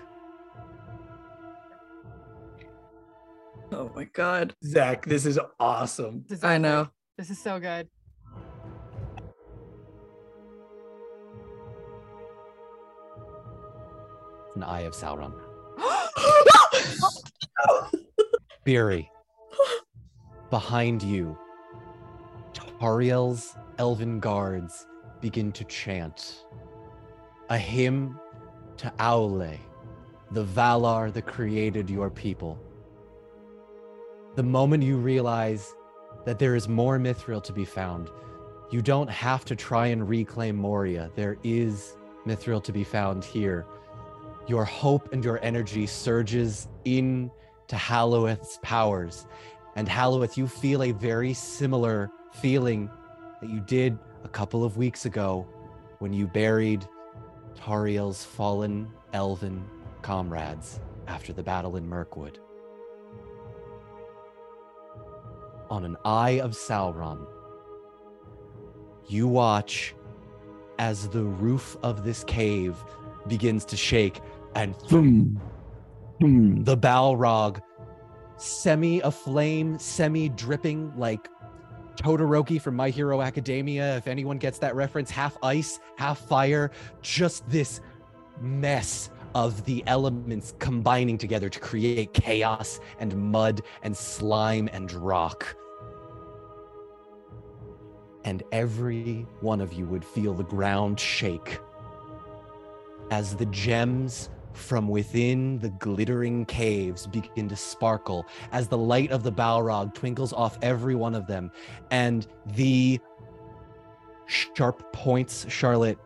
Oh my god. Zach, this is awesome. This is I so know. good. This is so good. An Eye of Sauron. (gasps) Beery. Behind you, Tariel's elven guards begin to chant a hymn to Aule, the Valar that created your people. The moment you realize that there is more mithril to be found, you don't have to try and reclaim Moria. There is mithril to be found here. Your hope and your energy surges in to Halloweth's powers. And Halloweth, you feel a very similar feeling that you did a couple of weeks ago when you buried Tariel's fallen elven comrades after the battle in Mirkwood. On an Eye of Sauron, you watch as the roof of this cave begins to shake and thum, thum, the Balrog semi aflame, semi dripping like Todoroki from My Hero Academia. If anyone gets that reference, half ice, half fire, just this mess of the elements combining together to create chaos and mud and slime and rock. And every one of you would feel the ground shake as the gems from within the glittering caves begin to sparkle as the light of the Balrog twinkles off every one of them and the sharp points charlotte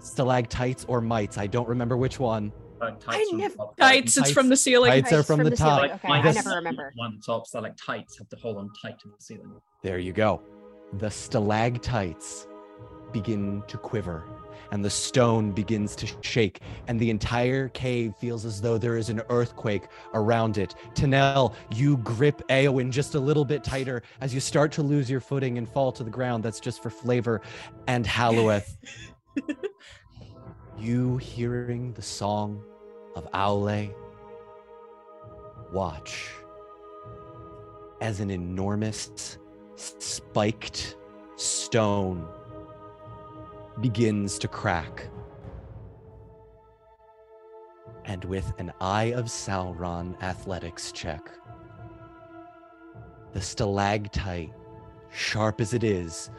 stalactites or mites i don't remember which one Uh, tights never- top. Tights, it's from the ceiling. Tights are Tights from, the, top ceiling. Okay, I never remember. One top, so like tights have to hold on tight to the ceiling. There you go. The stalactites begin to quiver and the stone begins to shake, and the entire cave feels as though there is an earthquake around it. Tanel, you grip Eowyn just a little bit tighter as you start to lose your footing and fall to the ground. That's just for flavor. And Halloweth, (laughs) (laughs) you hearing the song of Aule, watch as an enormous spiked stone begins to crack. And with an Eye of Sauron athletics check, the stalactite, sharp as it is,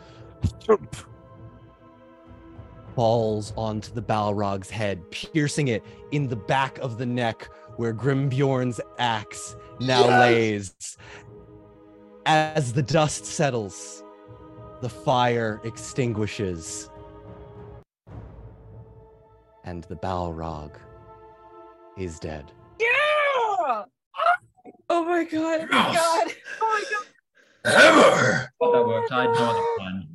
thump, falls onto the Balrog's head, piercing it in the back of the neck where Grimbjorn's axe now Yes! lays. As the dust settles, the fire extinguishes, and the Balrog is dead. Yeah! Oh my god. Oh my God. Oh my god. Hammer! Thought that worked. I had no other plan.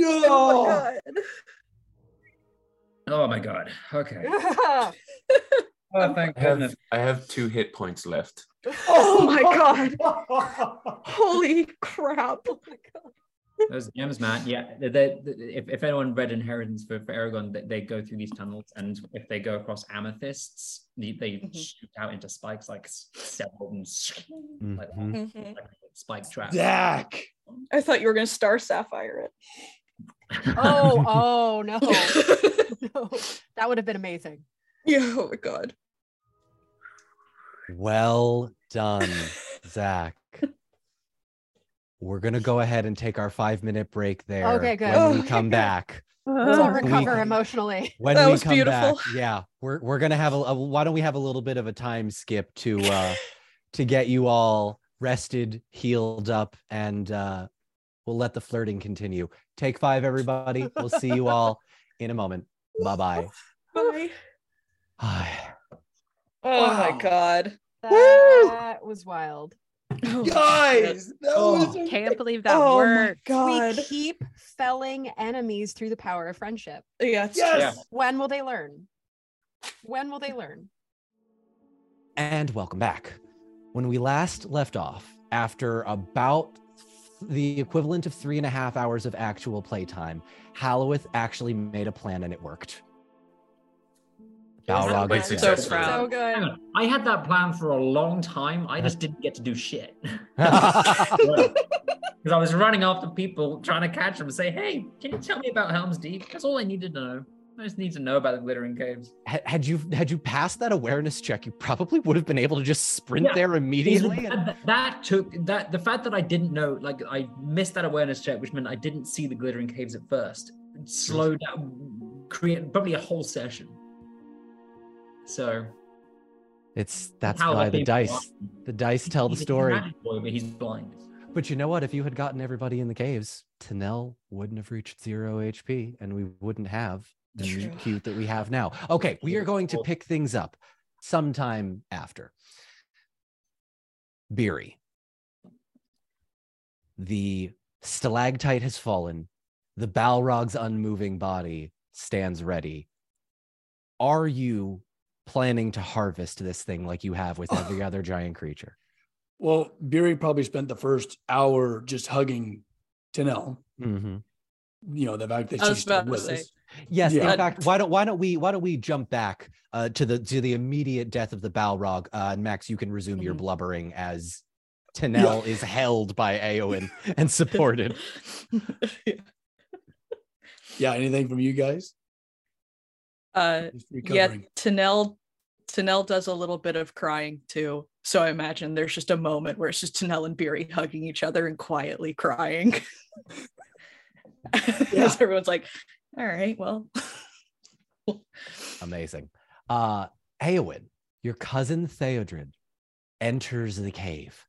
Oh my god. Oh my god. Okay. Yeah. (laughs) Oh, thank I have, goodness. I have two hit points left. Oh my (laughs) god. Holy crap. Oh my god. Those gems, man. Yeah, they, they, if, if anyone read Inheritance for, for Eragon, they, they go through these tunnels, and if they go across amethysts, they, they Mhm. shoot out into spikes like s- several and like, that, like a spike trap. Zach. I thought you were gonna star sapphire it. (laughs) Oh, oh no. (laughs) no. That would have been amazing. yeah, oh my god. Well done, (laughs) Zach. We're gonna go ahead and take our five minute break there. Okay, good. When we come good. back, (laughs) So Oh, recover we- emotionally. when That we was come beautiful. back, yeah, we're we're gonna have a, a. Why don't we have a little bit of a time skip to uh to get you all rested, healed up, and uh we'll let the flirting continue. Take five, everybody. We'll see you all in a moment. Bye bye. Bye. Hi. Oh Wow. my god. That was wild. Oh, Guys, that Oh. was Can't believe that oh my worked. god. We keep felling enemies through the power of friendship. Yes. yes. true. When will they learn? When will they learn? And welcome back. When we last left off, after about the equivalent of three and a half hours of actual playtime, Halloweth actually made a plan and it worked. Balrog is dead. so proud. So good. I had that plan for a long time. I just (laughs) didn't get to do shit. (laughs) (laughs) Because I was running after people trying to catch them and say, hey, can you tell me about Helm's Deep? That's all I needed to know. I just need to know about the glittering caves. had, you had you passed that awareness check, you probably would have been able to just sprint Yeah. there immediately. and- That, took that the fact that I didn't know, like I missed that awareness check, which meant I didn't see the glittering caves at first. Slowed down, create probably a whole session. So It's that's how why the dice along. the dice tell the He's a story. boy, but he's blind. But you know what? If you had gotten everybody in the caves, Tanel wouldn't have reached zero HP, and we wouldn't have the True. meet cute that we have now. Okay, we are going to pick things up sometime after. Beery. The stalactite has fallen. The Balrog's unmoving body stands ready. Are you planning to harvest this thing like you have with every (sighs) other giant creature? Well, Beery probably spent the first hour just hugging Tanel. Mm-hmm. You know, the fact that she's still with say. us. Yes, Yeah. in fact, why don't why don't we why don't we jump back uh, to the to the immediate death of the Balrog? Uh, and Max, you can resume your Mhm. blubbering as Tanel is held by Eowyn (laughs) and supported. (laughs) Yeah, anything from you guys? uh yeah. Tanel Tanel does a little bit of crying too. So I imagine there's just a moment where it's just Tanel and Beery hugging each other and quietly crying. (laughs) Yeah. Everyone's like, all right, well. (laughs) Amazing. Uh, Eowyn, your cousin Theodred, enters the cave,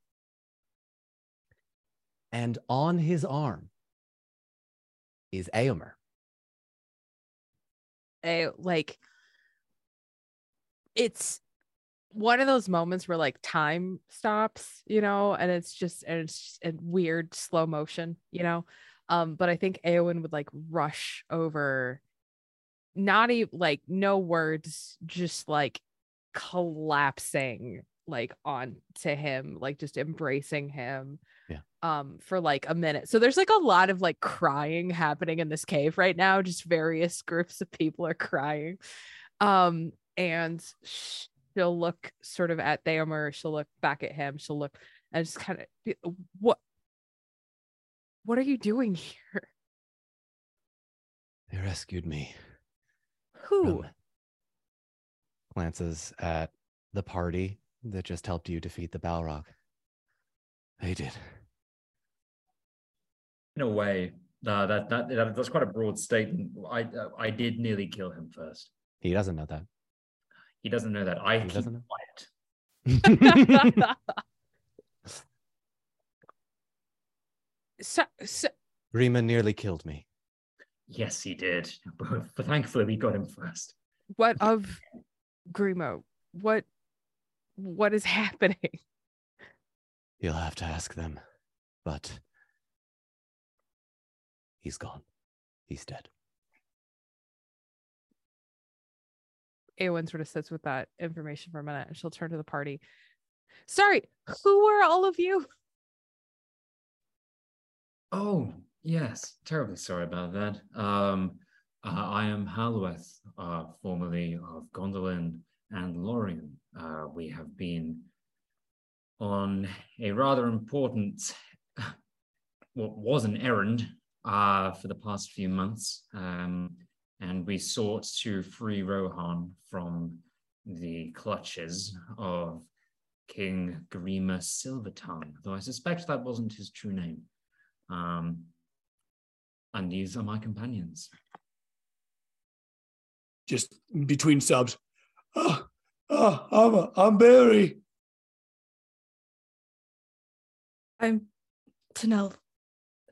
and on his arm is Eomer. a like it's one of those moments where like time stops you know and it's just and it's just in weird slow motion you know um but i think Eowyn would like rush over not even like no words just like collapsing like on to him like just embracing him Yeah. um for like a minute. So there's like a lot of like crying happening in this cave right now. Just various (laughs) groups of people are crying. Um and she'll look sort of at Theomer she'll look back at him. She'll look and just kind of what what are you doing here They rescued me. who from- Glances at the party that just helped you defeat the Balrog. They did. In a way, uh, that, that that that's quite a broad statement. I uh, I did nearly kill him first. He doesn't know that. He doesn't know that. I He keep doesn't know. quiet. (laughs) (laughs) (laughs) so, so Rima nearly killed me. Yes, he did. (laughs) But thankfully, we got him first. what of Grimo what what is (laughs) happening? You'll have to ask them. But he's gone. He's dead. Eowyn sort of sits with that information for a minute and she'll turn to the party. Sorry, who were all of you? Oh, yes. Terribly sorry about that. Um, uh, I am Halloweth, uh, formerly of Gondolin and Lorien. Uh, we have been on a rather important, (laughs) what was an errand uh, for the past few months. Um, and we sought to free Rohan from the clutches of King Grima Silvertongue, though I suspect that wasn't his true name. Um, and these are my companions. Just between subs. Oh, oh I'm, I'm Barry. I'm Tanel,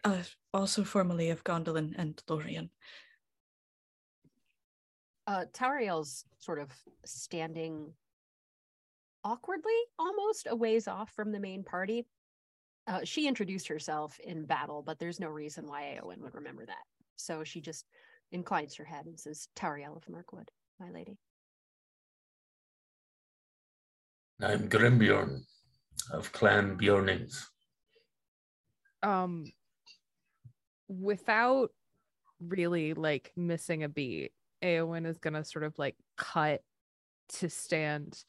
uh, also formerly of Gondolin and Lorien. Uh, Tauriel's sort of standing awkwardly, almost a ways off from the main party. Uh, she introduced herself in battle, but there's no reason why Eowyn would remember that. So she just inclines her head and says, Tauriel of Mirkwood, my lady. I'm Grimbjorn of Clan Bjornings. Um without really like missing a beat, Eowyn is gonna sort of like cut to stand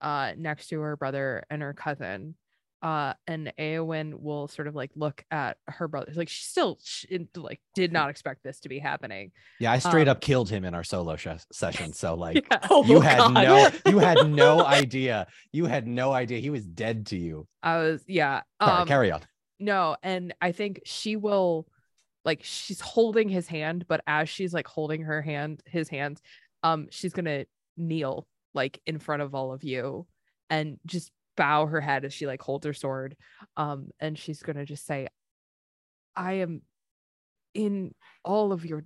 uh next to her brother and her cousin uh and Eowyn will sort of like look at her brother like she still she, like did not expect this to be happening Yeah, I straight Um, up killed him in our solo sh- session. (laughs) So like Yeah. Oh, you had God. no (laughs) you had no idea. You had no idea he was dead to you. I was yeah Sorry, um carry on. no and I think she will like she's holding his hand but as she's like holding her hand his hand um she's gonna kneel like in front of all of you and just bow her head as she like holds her sword um and she's gonna just say i am in all of your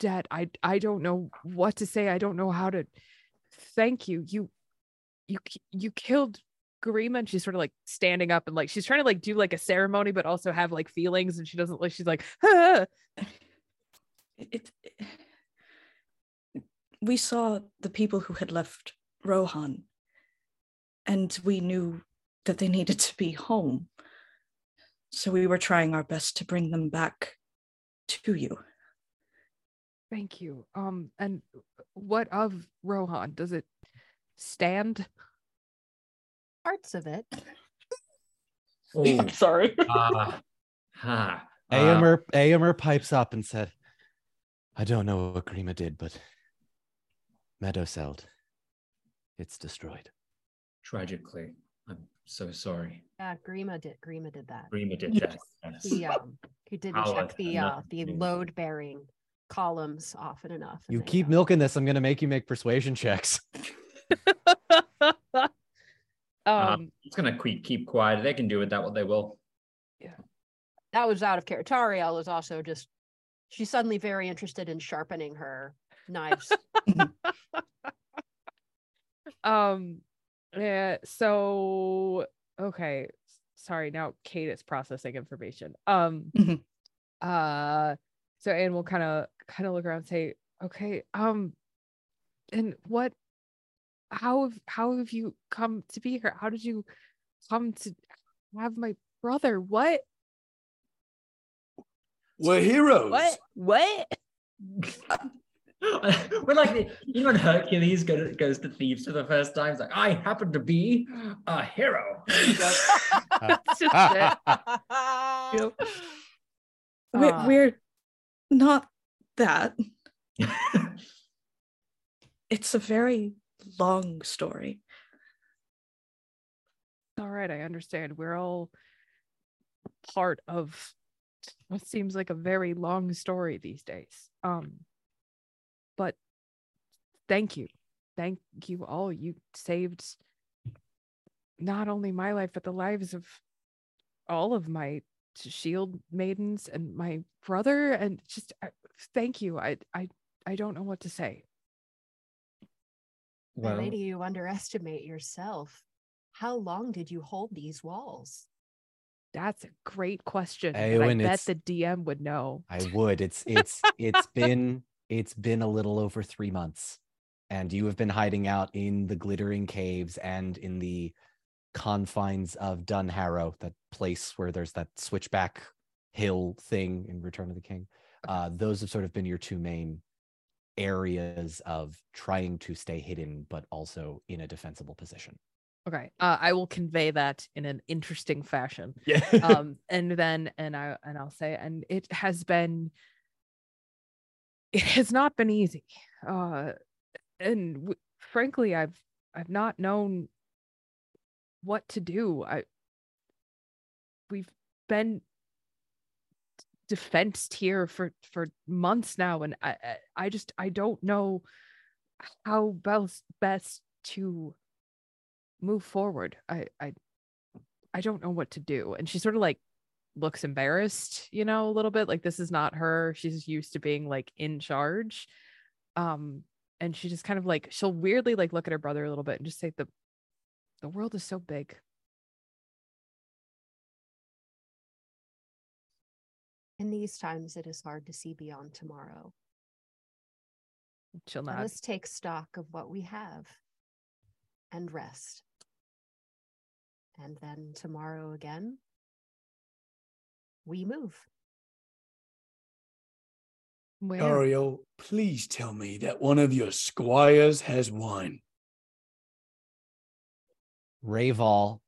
debt. I i don't know what to say. I don't know how to thank you. You you you killed Garima and she's sort of like standing up and like she's trying to like do like a ceremony but also have like feelings and she doesn't like she's like "Ah." It, it- we saw the people who had left Rohan, and we knew that they needed to be home. So we were trying our best to bring them back to you. thank you um and what of Rohan does it stand Parts of it. (laughs) Oh, sorry. (laughs) ah, ha. uh, Eomer Eomer pipes up and said, I don't know what Grima did, but Meduseld, it's destroyed. Tragically, I'm so sorry. Yeah, Grima did. Grima did that. Grima did Yes. that. Yes. He um he didn't Howard check the uh the to do with it. load bearing columns often enough. You keep uh, milking this, I'm gonna make you make persuasion checks. (laughs) um It's gonna keep keep quiet. They can do with that what they will. Yeah, that was out of care. Tariel was also just she's suddenly very interested in sharpening her knives. (laughs) um yeah so okay sorry now kate is processing information. Um Mhm. uh so anne will kind of kind of look around and say okay um and what how have how have you come to be here? How did you come to have my brother? What? We're heroes. what? What (laughs) (laughs) We're like the, you know when Hercules goes, goes to Thebes for the first time. It's like I happen to be a hero. It's just (laughs) it. We're, Uh, we're not that. (laughs) It's a very long story. all right i understand we're all part of what seems like a very long story these days um but thank you thank you all you saved not only my life but the lives of all of my shield maidens and my brother and just uh, thank you i i i don't know what to say My Well, lady, you underestimate yourself. How long did you hold these walls? That's a great question. but I bet the DM would know. I would. It's it's it's been (laughs) it's been a little over three months, and you have been hiding out in the glittering caves and in the confines of Dunharrow, that place where there's that switchback hill thing in Return of the King. Uh, those have sort of been your two main areas of trying to stay hidden, but also in a defensible position. Okay. Uh, I will convey that in an interesting fashion. Yeah. (laughs) um and then and i and i'll say and it has been it has not been easy uh and w- frankly i've i've not known what to do i we've been defensed here for for months now and i i, just i don't know how best best to move forward i i I don't know what to do. And she sort of like looks embarrassed, you know, a little bit like this is not her. She's used to being like in charge. Um, and she just kind of like she'll weirdly like look at her brother a little bit and just say the the world is so big. In these times, it is hard to see beyond tomorrow. She'll not. Let us take stock of what we have and rest. And then tomorrow again, we move. Where? Dario, please tell me that one of your squires has won. Rayval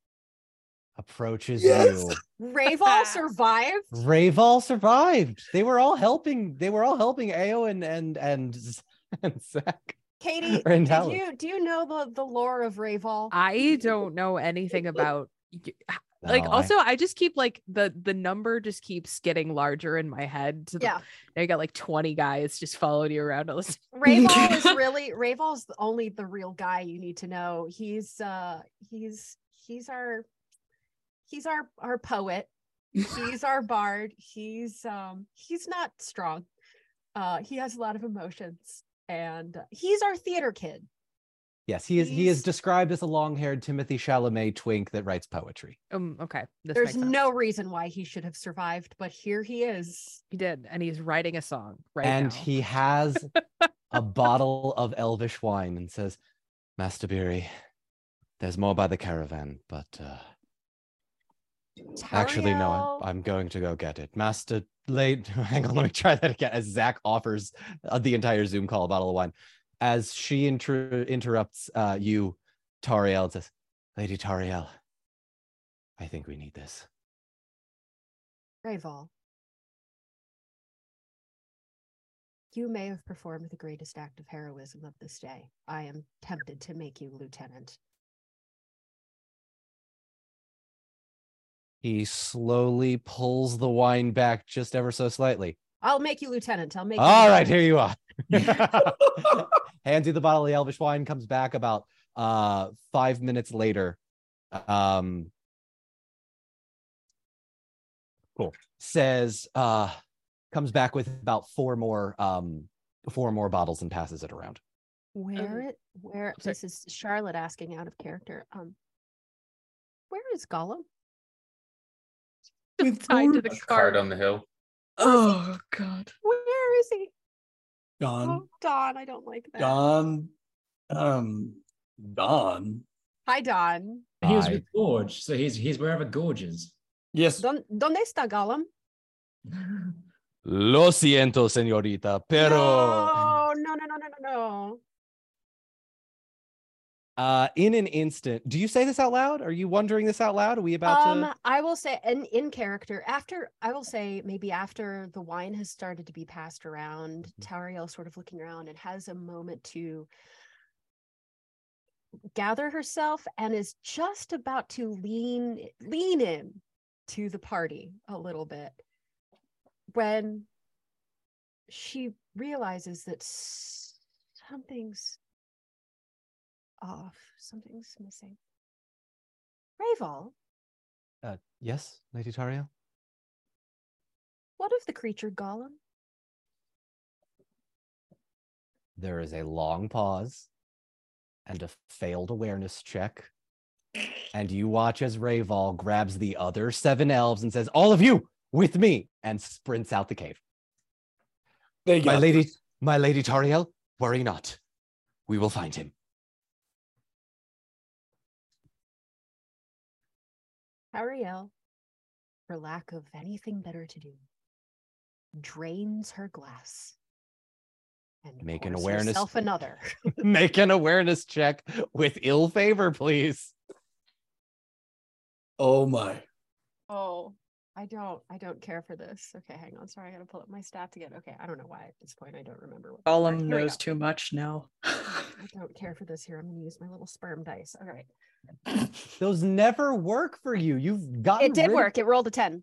approaches Yes! you. Raval (laughs) survived. Rayval survived. They were all helping. They were all helping Ao and and and, (laughs) and Zach. Katie, (laughs) Or in you do you know the the lore of Raval? I don't know anything about y- like No, I- also I just keep like the the number just keeps getting larger in my head to the Yeah. now you got like 20 guys just following you around all this Raval is (laughs) really Raval's the- only the real guy you need to know. He's uh he's he's our he's our our poet. He's our (laughs) bard. He's um he's not strong. Uh he has a lot of emotions and uh, he's our theater kid. Yes, he is. He is described as a long-haired Timothée Chalamet twink that writes poetry. um okay this There's no reason why he should have survived, but here he is. he did and he's writing a song right and now he has a bottle of elvish wine and says, "Master Beery, there's more by the caravan, but uh, actually, no, I'm, I'm going to go get it." Master, late. (laughs) Hang on, let me try that again. As Zach offers uh, the entire Zoom call a bottle of wine, as she inter- interrupts uh, you, Tariel and says, "Lady Tariel, I think we need this." Raval. You may have performed the greatest act of heroism of this day. I am tempted to make you lieutenant. He slowly pulls the wine back just ever so slightly. I'll make you lieutenant. I'll make you All right, here you are. (laughs) (laughs) Hands you the bottle of the Elvish wine, comes back about uh five minutes later. Um cool. Says uh comes back with about four more um four more bottles and passes it around. Where it where sorry. this is Charlotte asking out of character. Um where is Gollum? With tied to Gord- the A cart. card on the hill. Oh God. Where is he? Don, Oh Don, I don't like that. Don, um, Don. Hi Don. He was with Gorge, so he's he's wherever Gorge is. Yes, Don ¿Dónde está Gollum? (laughs) Lo siento, señorita, pero No, no, no, no, no, no, no. Uh in an instant, do you say this out loud? Are you wondering this out loud? Are we about um, to I will say, in in character, after I will say, maybe after the wine has started to be passed around, Mhm. Tauriel sort of looking around and has a moment to gather herself and is just about to lean lean in to the party a little bit when she realizes that something's off, something's missing. Raval, uh yes, Lady Tariel? What of the creature Gollum? There is a long pause. and a failed awareness check. And you watch as Rayval grabs the other seven elves and says, All of you with me, and sprints out the cave. There you go. My lady, my lady Tariel, worry not. We will find him. Ariel, for lack of anything better to do, drains her glass. And Make an pours awareness- herself another. (laughs) Make an awareness check with ill favor, please. Oh my. Oh, I don't. I don't care for this. Okay, hang on. Sorry, I gotta pull up my stats again. Okay, I don't know why at this point I don't remember. What Gollum Here knows too much now. (laughs) I don't care for this here. I'm gonna use my little sperm dice. All right. Those never work for you. You've got It did rid of- work. It rolled a 10.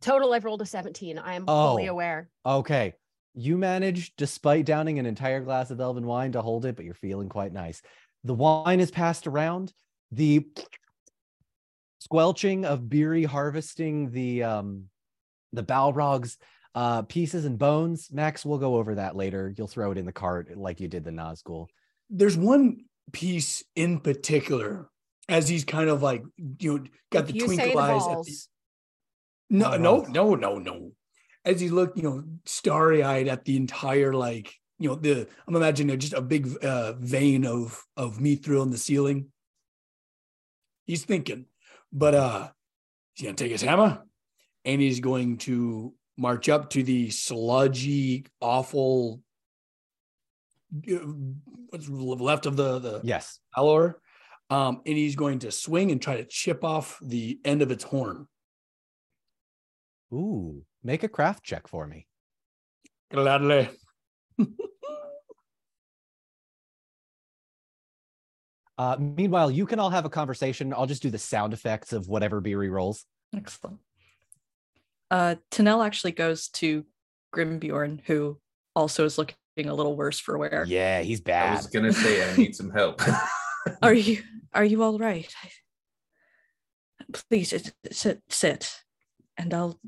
Total, I've rolled a 17. I am fully Oh. aware. Okay. You managed, despite downing an entire glass of elven wine, to hold it, but you're feeling quite nice. The wine is passed around. The squelching of Beery harvesting the um the Balrog's uh pieces and bones. Max, we'll go over that later. You'll throw it in the cart like you did the Nazgul. There's one piece in particular as he's kind of like you know got the you twinkle say eyes. At the, no, All no, no, no, no. As he looked, you know, starry eyed at the entire like you know the I'm imagining just a big uh, vein of of me through in the ceiling. He's thinking, but uh, he's gonna take his hammer and he's going to march up to the sludgy, awful. What's left of the the Yes. Alor, um, and he's going to swing and try to chip off the end of its horn. Ooh, make a craft check for me. Gladly. (laughs) Uh, meanwhile, you can all have a conversation. I'll just do the sound effects of whatever Beery rolls. Excellent. Uh, Tanel actually goes to Grimbjorn, who also is looking a little worse for wear. Yeah, he's bad. I was gonna say I need some help. (laughs) Are you are you all right? Please sit, sit sit, and I'll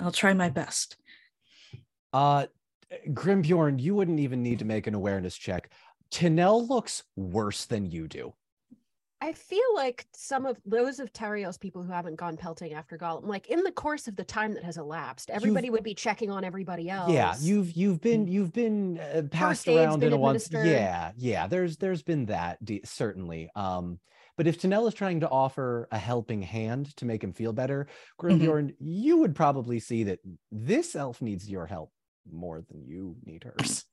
I'll try my best. Uh, Grimbjorn, you wouldn't even need to make an awareness check. Tanel looks worse than you do. I feel like some of those of Tarios people who haven't gone pelting after Gollum, like in the course of the time that has elapsed, everybody would be checking on everybody else. Yeah, you've you've been you've been uh, passed around been in a once. Yeah, yeah. There's there's been that de- certainly. Um, but if Tanel is trying to offer a helping hand to make him feel better, Grimbjorn, you would probably see that this elf needs your help more than you need hers.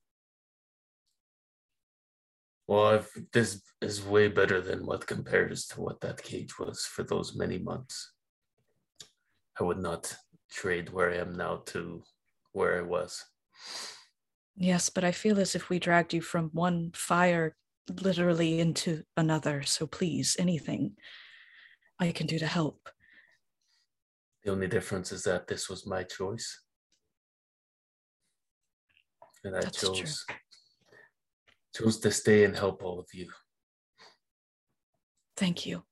Well, if this is way better than what compares to what that cage was for those many months. I would not trade where I am now to where I was. Yes, but I feel as if we dragged you from one fire literally into another. So please, anything I can do to help. The only difference is that this was my choice. And I That's true. Chose chose to stay and help all of you. Thank you.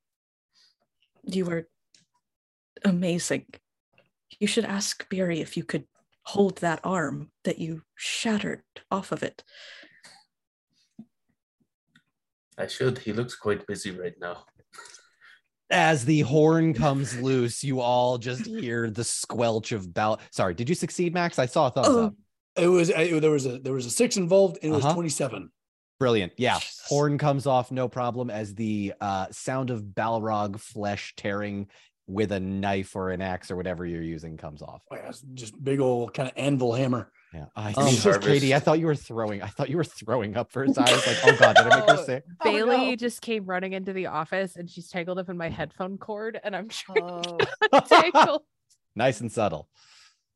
You were amazing. You should ask Beery if you could hold that arm that you shattered off of it. I should. He looks quite busy right now. As the horn comes loose, you all just hear the squelch of bell. Sorry, did you succeed, Max? I saw a thumbs Oh. up. It was I, there was a there was a six involved and it was Uh-huh. 27. Brilliant. Yeah. Jesus. Horn comes off, no problem, as the uh, sound of Balrog flesh tearing with a knife or an axe or whatever you're using comes off. Oh, yeah, just big old kind of anvil hammer. Yeah. I Um, just, Katie, I thought you were throwing. I thought you were throwing up first. I was like, oh God, did I make her Oh. sick? Oh, Bailey no. just came running into the office and she's tangled up in my headphone cord and I'm trying Oh, (laughs) to untangle. (laughs) nice and subtle.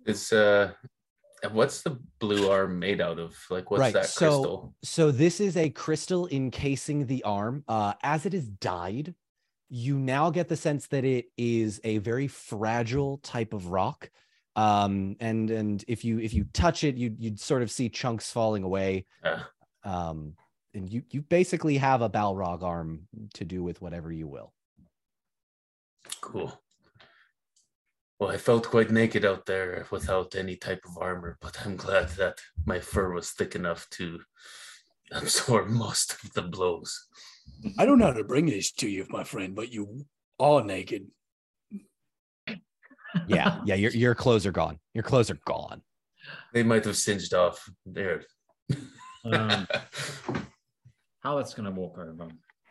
It's uh and what's the blue arm made out of? Like what's Right, that so- crystal? So this is a crystal encasing the arm. Uh, as it is dyed, you now get the sense that it is a very fragile type of rock. Um, and and if you if you touch it, you you'd sort of see chunks falling away. Uh, Um, and you you basically have a Balrog arm to do with whatever you will. cool. Well, I felt quite naked out there without any type of armor, but I'm glad that my fur was thick enough to (laughs) absorb most of the blows. I don't know how to bring this to you, my friend, but you are naked. Yeah, yeah. Your your clothes are gone. Your clothes are gone. They might have singed off there. Um, (laughs) Howard's gonna walk over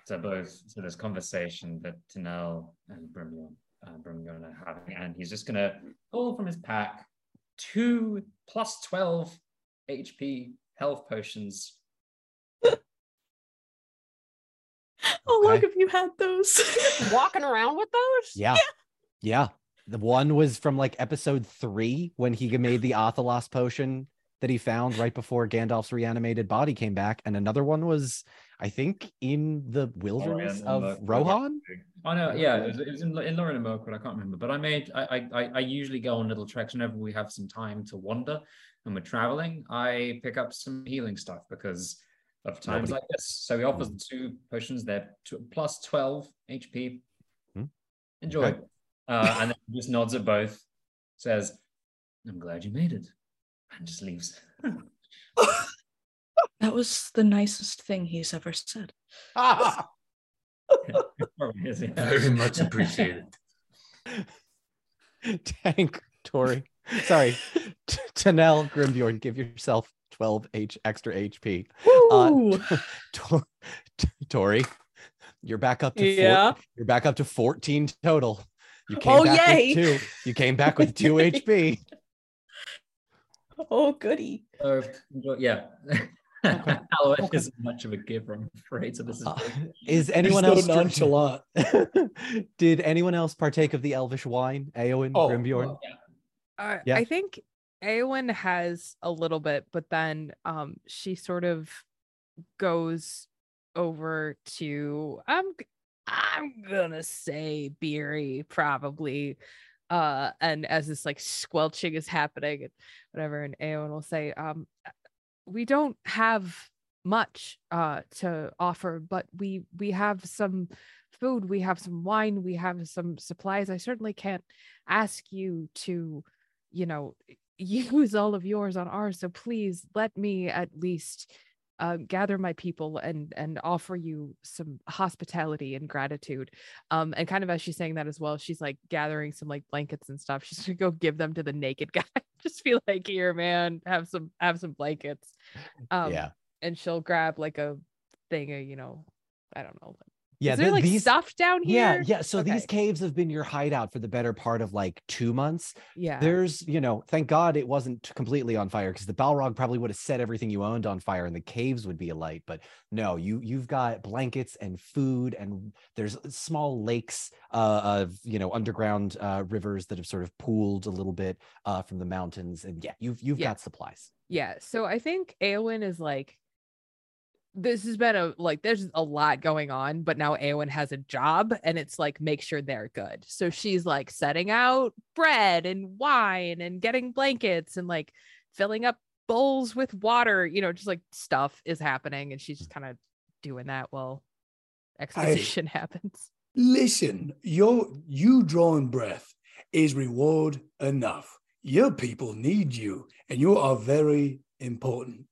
to both to this conversation that Tanel and Grimbjorn uh, Grimbjorn are having, and he's just gonna pull from his pack two plus twelve HP health potions. Oh, look, Okay. if you had those. Walking around with those? Yeah, yeah. The one was from like episode three when he made the athelas potion that he found right before Gandalf's reanimated body came back, and another one was, I think, in the wilderness in of the- Rohan. Oh no, yeah, it was, it was in, in Lórien and Mirkwood, I can't remember. But I made I, I I- I usually go on little treks whenever we have some time to wander and we're traveling. I pick up some healing stuff because of times Nobody- like this. So he offers the two potions, they're tw- plus 12 HP. Hmm. Enjoy. Okay. Uh, and then he just nods at both, says, I'm glad you made it. And just leaves. (laughs) (laughs) that was the nicest thing he's ever said. Probably is, yeah. Very much appreciated. (laughs) Tank, Tori. Sorry, T- Tanel, Grimbjorn, give yourself 12 H extra HP. Uh, Ooh. (laughs) Tor- T- Tori, you're back up to four- yeah. you're back up to 14 total. You came Oh, back yay. with two. You came back with two (laughs) HP. Oh, goody. So, enjoy- yeah. Aloe isn't much of a giver, I'm afraid. So this is Uh, (laughs) is anyone so else nonchalant. (laughs) Did anyone else partake of the elvish wine? Eowyn, Oh, Grimbjorn? Uh, Yeah. I think Eowyn has a little bit, but then um she sort of goes over to I'm g- I'm gonna say Beery probably. Uh and as this like squelching is happening and whatever, and Eowyn will say, um we don't have much uh to offer, but we we have some food, we have some wine, we have some supplies. I certainly can't ask you to you know (laughs) use all of yours on ours so please let me at least uh, gather my people and and offer you some hospitality and gratitude um and kind of as she's saying that as well she's like gathering some like blankets and stuff (laughs) she's gonna go give them to the naked guy (laughs) just feel like here man have some have some blankets (laughs) um yeah. and she'll grab like a thing of you know i don't know Yeah. is there th- like these, stuff down here Yeah. Yeah. So these caves have been your hideout for the better part of like two months. yeah There's, you know, thank God it wasn't completely on fire because the Balrog probably would have set everything you owned on fire and the caves would be alight. But no, you you've got blankets and food and there's small lakes uh, of you know underground uh, rivers that have sort of pooled a little bit uh, from the mountains and yeah, you've you've Yeah. got supplies. Yeah, so I think Eowyn is like this has been a like there's a lot going on, but now Eowyn has a job and it's like make sure they're good. So she's like setting out bread and wine and getting blankets and like filling up bowls with water, you know, just like stuff is happening and she's just kind of doing that while exposition (laughs) happens. Listen, your you drawing breath is reward enough. Your people need you, and you are very important.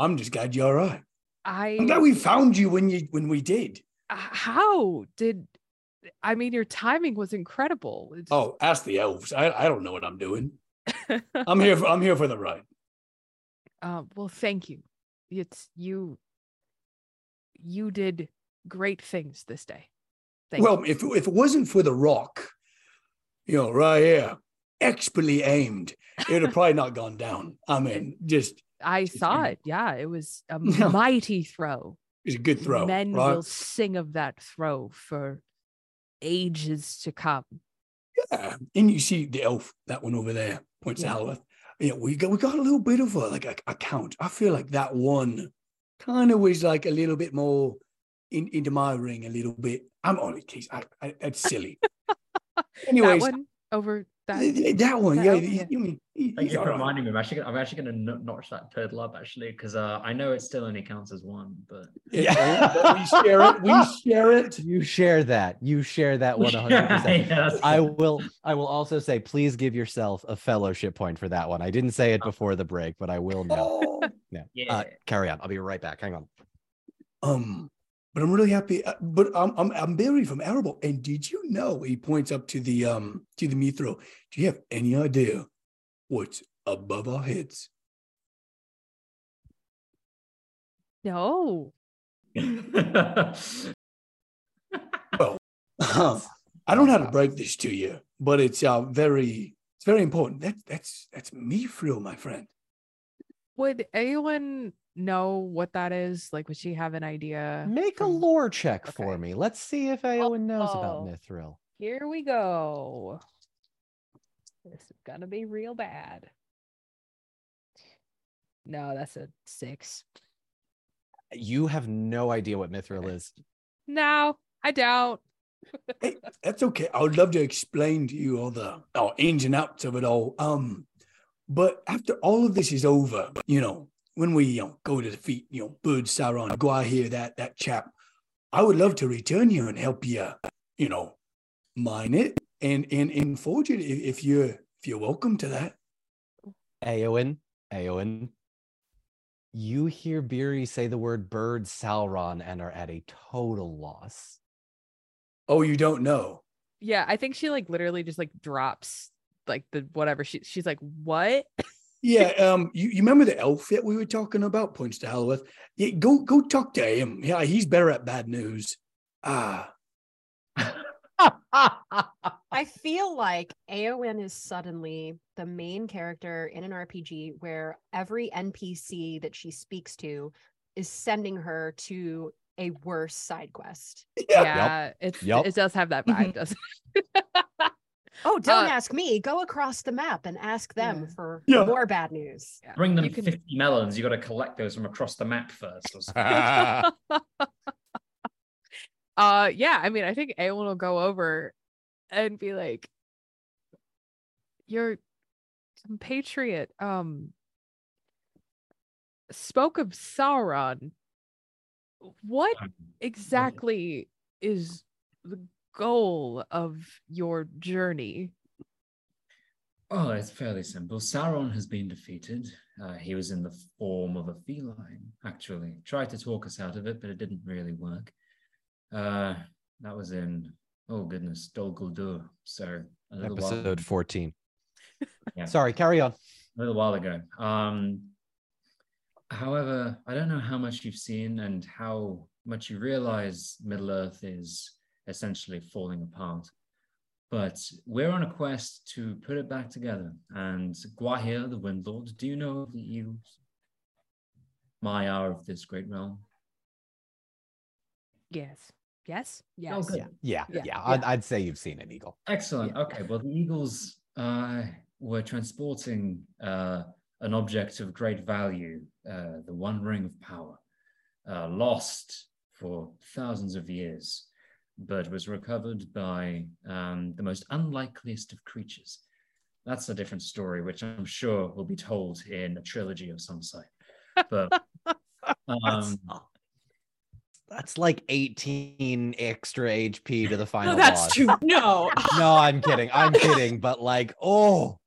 I'm just glad you're all right. I I'm glad we found you when you when we did. how did I mean your timing was incredible. It's- Oh, ask the elves. I, I don't know what I'm doing. (laughs) I'm here. For, I'm here for the ride. Uh, well, thank you. It's you. You did great things this day. Thank well, you. if if it wasn't for the rock, you know, right here, expertly aimed, it would have probably not gone down. I mean, just I saw it. Yeah, it was a (laughs) Yeah. mighty throw. it's a good throw, Men right? will sing of that throw for ages to come. Yeah. And you see the elf, that one over there, points Yeah. to Halloweth. Yeah, we got we got a little bit of a like a, a count. I feel like that one kind of was like a little bit more in, into my ring a little bit. I'm only teasing. I, I, it's silly. (laughs) Anyways, that one over that. that one, that yeah. elf, he- yeah. You mean he- Thank you for right. reminding me. I'm actually, gonna, I'm actually going to notch that turtle up actually because uh, I know it still only counts as one, but Yeah, but we share it. We share it. You share that. You share that one hundred percent. Yeah, I will. I will also say, please give yourself a fellowship point for that one. I didn't say it before the break, but I will now. Yeah. Yeah. Uh, carry on. I'll be right back. Hang on. Um, but I'm really happy. uh, But I'm I'm I'm Barry from Erebor. And did you know? He points up to the um to the Mithril. Do you have any idea what's above our heads? No. (laughs) Well, I don't know how to break this to you, but it's uh very it's very important. That's that's that's Mithril, my friend. Would anyone know what that is? Like, would she have an idea? Make a lore check okay. for me. Let's see if Eowyn knows about Oh. Mithril. Here we go. This is gonna be real bad. No, that's a six. You have no idea what Mithril (laughs) is. No, I don't. Hey, (laughs) that's okay. I would love to explain to you all the oh, ins and outs of it all. Um, but after all of this is over, you know, when we you know go to defeat, you know, Bird Sauron, Gwaihir, that that chap, I would love to return you and help you, you know, mine it and and and forge it if, if you're if you're welcome to that. Eowyn, Eowyn. You hear Beery say the word bird Sauron and are at a total loss. Oh, you don't know. Yeah, I think she like literally just like drops like the whatever she she's like, what? Yeah, um, you, you remember the elf that we were talking about? Points to Halloweth. Yeah, go go talk to him. Yeah, he's better at bad news. Ah, (laughs) I feel like Eowyn is suddenly the main character in an RPG where every NPC that she speaks to is sending her to a worse side quest. yeah. Yeah, it's Yup. it does have that vibe, doesn't it? (laughs) Oh, don't Uh, ask me. Go across the map and ask them Yeah. for Yeah. more bad news. Yeah, Bring them you can- 50 melons. You got to collect those from across the map first. or something. (laughs) uh yeah, I mean I think Eowyn will go over and be like, Your compatriot um spoke of Sauron. What Um, exactly is the goal of your journey? Oh, it's fairly simple. Sauron has been defeated. Uh, he was in the form of a feline, actually. Tried to talk us out of it, but it didn't really work. Uh, that was in, oh goodness, Dol Guldur. So a little, while, Episode 14. (laughs) Yeah. Sorry, carry on. a little while ago. Um, however, I don't know how much you've seen and how much you realize Middle Earth is essentially falling apart. But we're on a quest to put it back together. And Gwaihir, the Windlord, do you know of the Eagles? Maiar of this great realm? Yes. Yes. Oh, Yes. good. Yeah, yeah, Yeah, yeah. I'd, I'd say you've seen an eagle. Excellent. Okay. Well, the Eagles uh, were transporting uh, an object of great value, uh, the One Ring of Power, uh, lost for thousands of years, but was recovered by um, the most unlikeliest of creatures. That's a different story, which I'm sure will be told in a trilogy of some sort. But (laughs) um, That's like 18 extra HP to the final No, that's boss. too no. (laughs) No, I'm kidding. I'm kidding. But like, oh,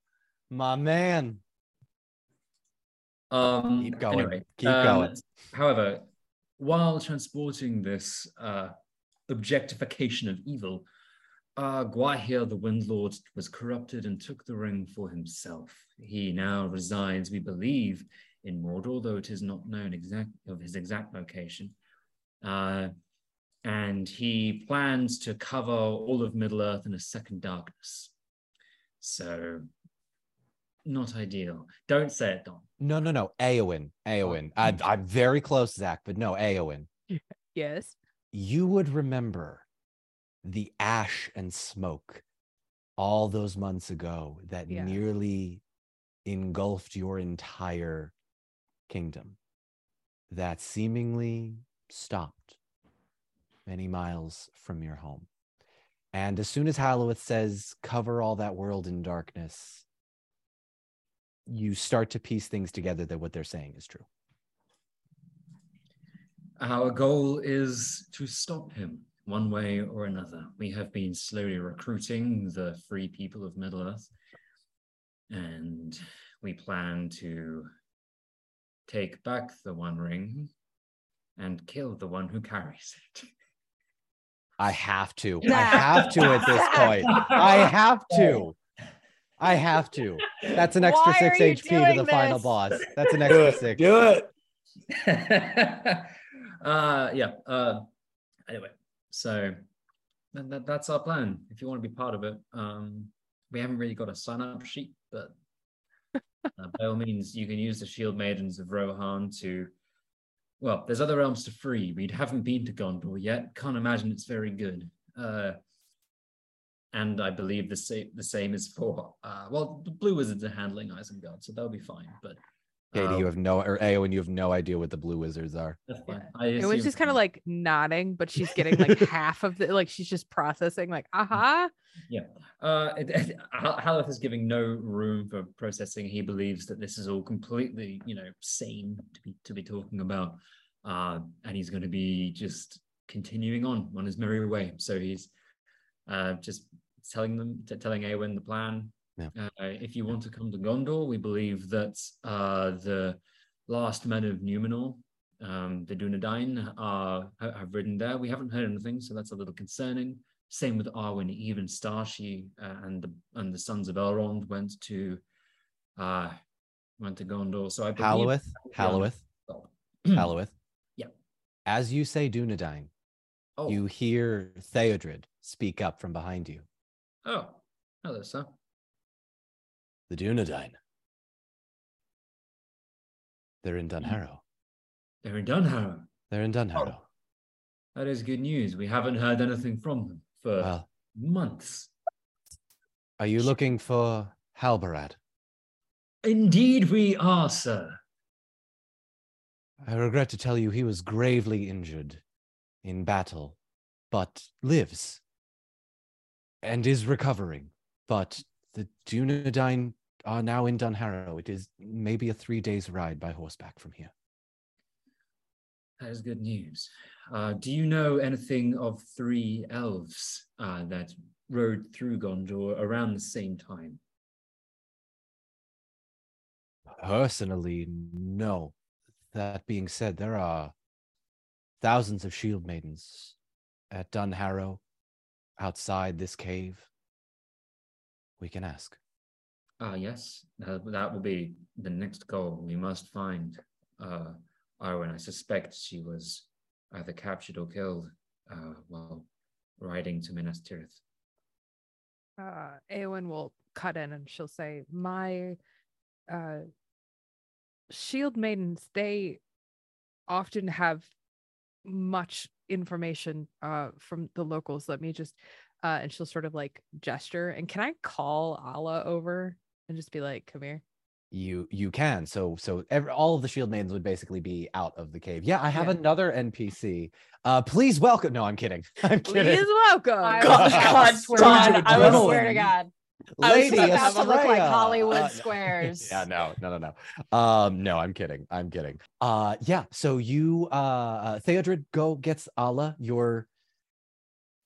my man. Um, Keep going. anyway, Keep um, going. However, while transporting this uh, objectification of evil, uh, Gwaihir, the Windlord, was corrupted and took the ring for himself. He now resides, we believe, in Mordor, though it is not known exact of his exact location. Uh, and he plans to cover all of Middle Earth in a second darkness. So, not ideal. Don't say it, Don. No, no, no. Aowen. Aowen. I, I'm very close, Zach, but no, Aowen. Yes. You would remember the ash and smoke all those months ago that Yeah. nearly engulfed your entire kingdom. That seemingly stopped many miles from your home. And as soon as Halloweth says, cover all that world in darkness, you start to piece things together that what they're saying is true. Our goal is to stop him one way or another. We have been slowly recruiting the free people of Middle Earth, and we plan to take back the One Ring and kill the one who carries it. I have to. (laughs) I have to at this point. I have to. I have to. That's an extra Why six HP to the doing final boss. That's an Do extra it. six. Do it. (laughs) uh, yeah. Uh, anyway, so that, that- that's our plan. If you want to be part of it, um, we haven't really got a sign up sheet, but (laughs) uh, by all means, you can use the Shield Maidens of Rohan to. Well, there's other realms to free. We haven't been to Gondor yet. Can't imagine it's very good. Uh, and I believe the same the same is for uh, well, the Blue Wizards are handling Isengard, so they'll be fine. But Katie, uh, you have no, or Eowyn, you have no idea what the blue wizards are. that's fine. It was just kind of like nodding, but she's getting like (laughs) half of the like she's just processing, like, aha. Yeah. Uh, it, it, Hal- Haleth is giving no room for processing. He believes that this is all completely, you know, sane to be to be talking about, uh, and he's going to be just continuing on on his merry way. So he's uh, just telling them, t- telling Awen the plan. Yeah. Uh, if you want to come to Gondor, we believe that uh, the last men of Numenor, um, the Dunedain, are have ridden there. We haven't heard anything, so that's a little concerning. Same with Arwen, even Starshi uh, and the and the sons of Elrond went to uh went to Gondor. So I believe Halloweth, Halloweth. (coughs) Halloweth. Yeah. As you say Dunedain, Oh, you hear Theodred speak up from behind you. oh, hello, sir. The Dunedain. They're in. Dunharrow. They're in Dunharrow. They're in Dunharrow. Oh, that is good news. We haven't heard anything from them for Well, months. are you looking for Halbarad? Indeed, we are, sir. I regret to tell you he was gravely injured in battle, but lives and is recovering. But the Dunedain are now in Dunharrow. It is maybe a three days ride by horseback from here. That is good news. Uh, do you know anything of three elves uh, that rode through Gondor around the same time? Personally, no. That being said, there are thousands of shield maidens at Dunharrow outside this cave. We can ask. Ah, yes, that, that will be the next goal. We must find uh, Arwen. I suspect she was either captured or killed uh, while riding to Minas Tirith. Uh Eowyn will cut in and she'll say, My uh shield maidens, they often have much information uh from the locals. Let me just uh and she'll sort of like gesture. And can I call Allah over and just be like, come here? You you can. So so every, all of the shield maidens would basically be out of the cave. Yeah, I have Yeah. another NPC. Uh please welcome. No, I'm kidding. (laughs) I'm kidding. Please welcome. I God, was- God, swear God, to God, I would swear to God. I was Lady about to look like Hollywood Uh, no. (laughs) squares. Yeah, no, no, no, no. Um, no, I'm kidding. I'm kidding. Uh, yeah. So you, uh, uh Theodred, go gets Allah your,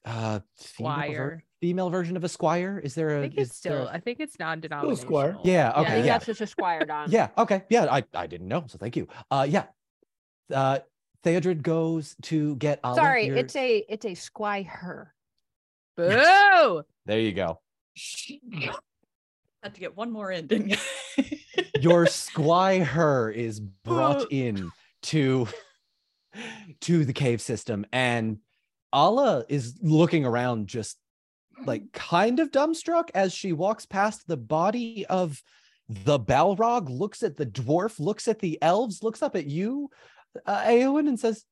uh, female, ver- Squire. Female version of a squire. Is there a? I think is it's still a- I think it's non-denominational. yeah. Yeah, I Okay. think Yeah. that's just a squire, Don. Yeah. Okay. Yeah. I I didn't know. So thank you. Uh, yeah. Uh, Theodred goes to get Allah. Sorry, your- it's a it's a squire. Boo! There you go. (laughs) Had to get one more in, didn't you? (laughs) your squire her is brought in to to the cave system and Allah is looking around just like kind of dumbstruck as she walks past the body of the Balrog, looks at the dwarf, looks at the elves, looks up at you, uh, Eowyn, and says,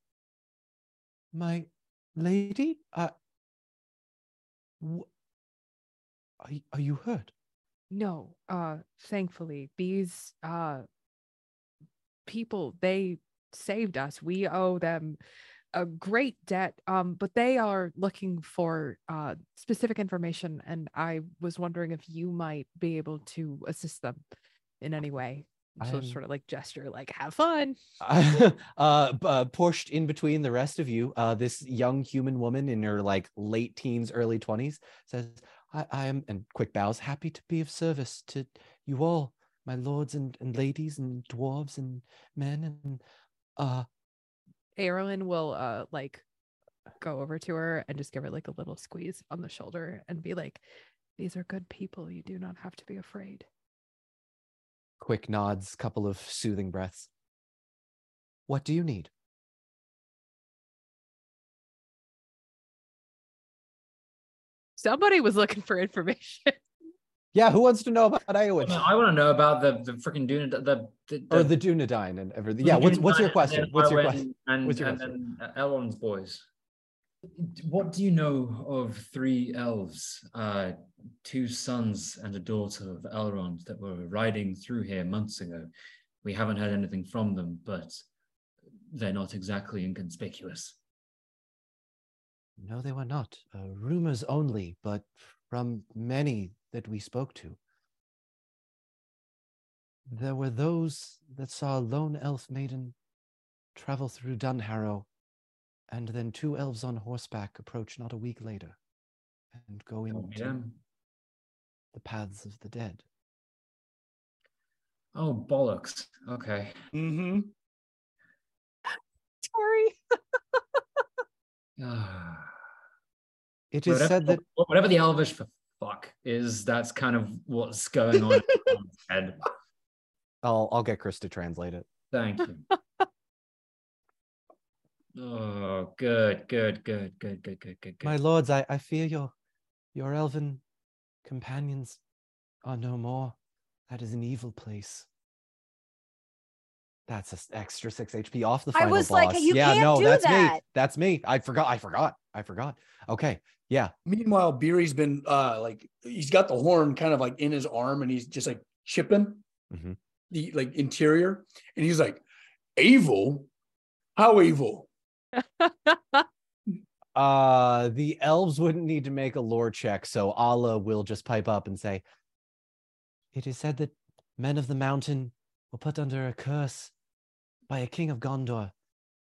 "My lady, uh, are, are you hurt?" No, uh thankfully these uh people they saved us. We owe them a great debt. Um but they are looking for uh specific information and I was wondering if you might be able to assist them in any way. So I'm- sort of like gesture like have fun. (laughs) uh, uh pushed in between the rest of you uh this young human woman in her like late teens early 20s says i i am and quick bows happy to be of service to you all my lords and, and ladies and dwarves and men and uh Aerolin will uh like go over to her and just give her like a little squeeze on the shoulder and be like, These are good people. You do not have to be afraid. quick nods, couple of soothing breaths. What do you need? Somebody was looking for information. Yeah, who wants to know about Iowich? I want to know about the the freaking Duna the the, or the Dunedain and everything. Yeah, what's what's your question? What's your question? And, What's your and question? then Elrond's boys. What do you know of three elves, uh, two sons and a daughter of Elrond that were riding through here months ago? We haven't heard anything from them, but they're not exactly inconspicuous. No, they were not. Uh, rumors only, but from many that we spoke to. There were those that saw a lone elf maiden travel through Dunharrow, and then two elves on horseback approach not a week later and go Told me into them. the paths of the dead. Oh bollocks! Okay. Mm-hmm. (laughs) Sorry. Ah. (sighs) It is whatever, said that whatever the Elvish for fuck is that's kind of what's going on (laughs) I'll I'll get Chris to translate it. Thank you. (laughs) oh, good, good, good, good, good, good, good, My lords, I, I fear your your elven companions are no more. That is an evil place. That's an extra six HP off the final I final was like, boss. you yeah, can't no, do that's me. That's me. I forgot. I forgot. I forgot. Okay. Yeah. Meanwhile, Beery's been uh like he's got the horn kind of like in his arm and he's just like chipping Mhm. the like interior. And he's like, evil? How evil? (laughs) Uh the elves wouldn't need to make a lore check, so Allah will just pipe up and say, It is said that men of the mountain were put under a curse by a king of Gondor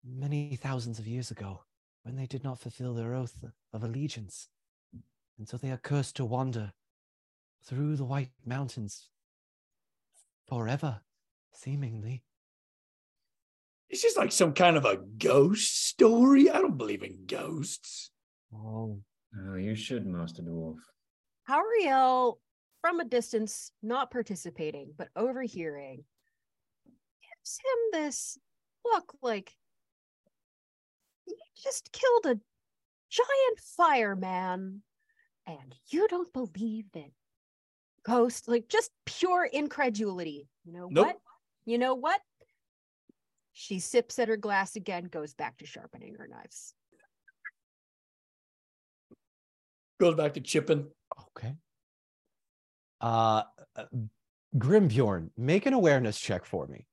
many thousands of years ago when they did not fulfill their oath of allegiance. And so they are cursed to wander through the White Mountains forever, seemingly. It's just like some kind of a ghost story. I don't believe in ghosts. Oh, Oh, you should, Master Dwarf. Hauriel, from a distance, not participating, but overhearing, gives him this look like you just killed a giant fireman and you don't believe that ghost like just pure incredulity you know Nope. what you know what she sips at her glass again goes back to sharpening her knives Goes back to chipping. okay. Uh, uh, Grimbjorn, make an awareness check for me.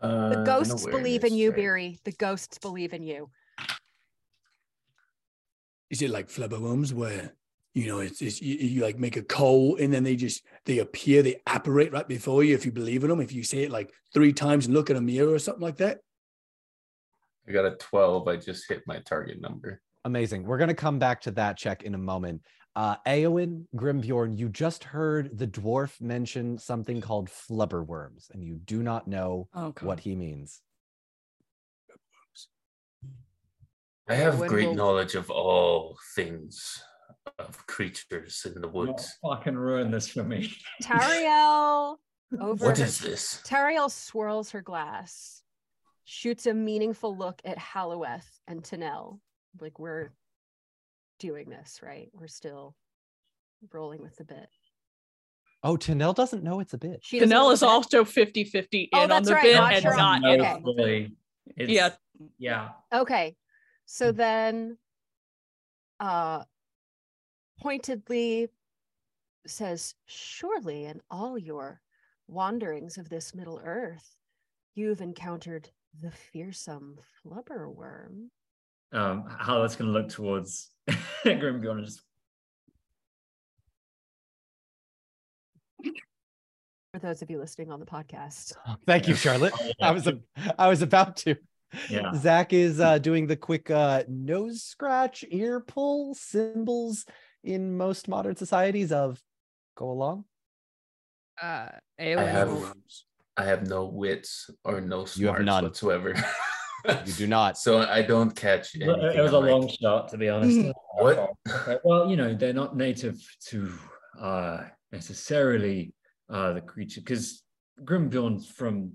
Uh, the ghosts believe in you check. beery the ghosts believe in you Is it like flubberworms where you know it's, it's you, you like make a call and then they just they appear they apparate right before you if you believe in them if you say it like three times and look in a mirror or something like that I got a 12. I just hit my target number. Amazing. We're going to come back to that check in a moment. Uh, Eowyn, Grimbjorn, you just heard the dwarf mention something called flubberworms, and you do not know Okay. what he means. I have When great will- knowledge of all things of creatures in the Not woods. fucking ruin this for me. (laughs) Tariel over What her- is this? Tariel swirls her glass, shoots a meaningful look at Halloweth and Tanel. Like we're doing this, right? We're still rolling with the bit. Oh, Tanel doesn't know it's a bit. She doesn't know Tanel is also 50 50 in Oh, on the right, bit not and sure not okay. in. Okay. Fully. It's- Yeah. Yeah. Okay. So then uh pointedly says, Surely in all your wanderings of this Middle Earth, you've encountered the fearsome flubberworm. Um, how that's going to look towards Grimbjorn and just For those of you listening on the podcast. (laughs) Thank you, Charlotte. Oh, (laughs) I was a, I was about to. Yeah. Zach is uh, doing the quick uh, nose scratch, ear pull symbols in most modern societies of go along. Uh, I have I have no wits or no You have smarts none. whatsoever. (laughs) You do not. So I don't catch It was- anything. it was a I'm like, long shot, to be (laughs) honest. What? Well, you know, they're not native to uh, necessarily uh, the creature, because Grimbjorns from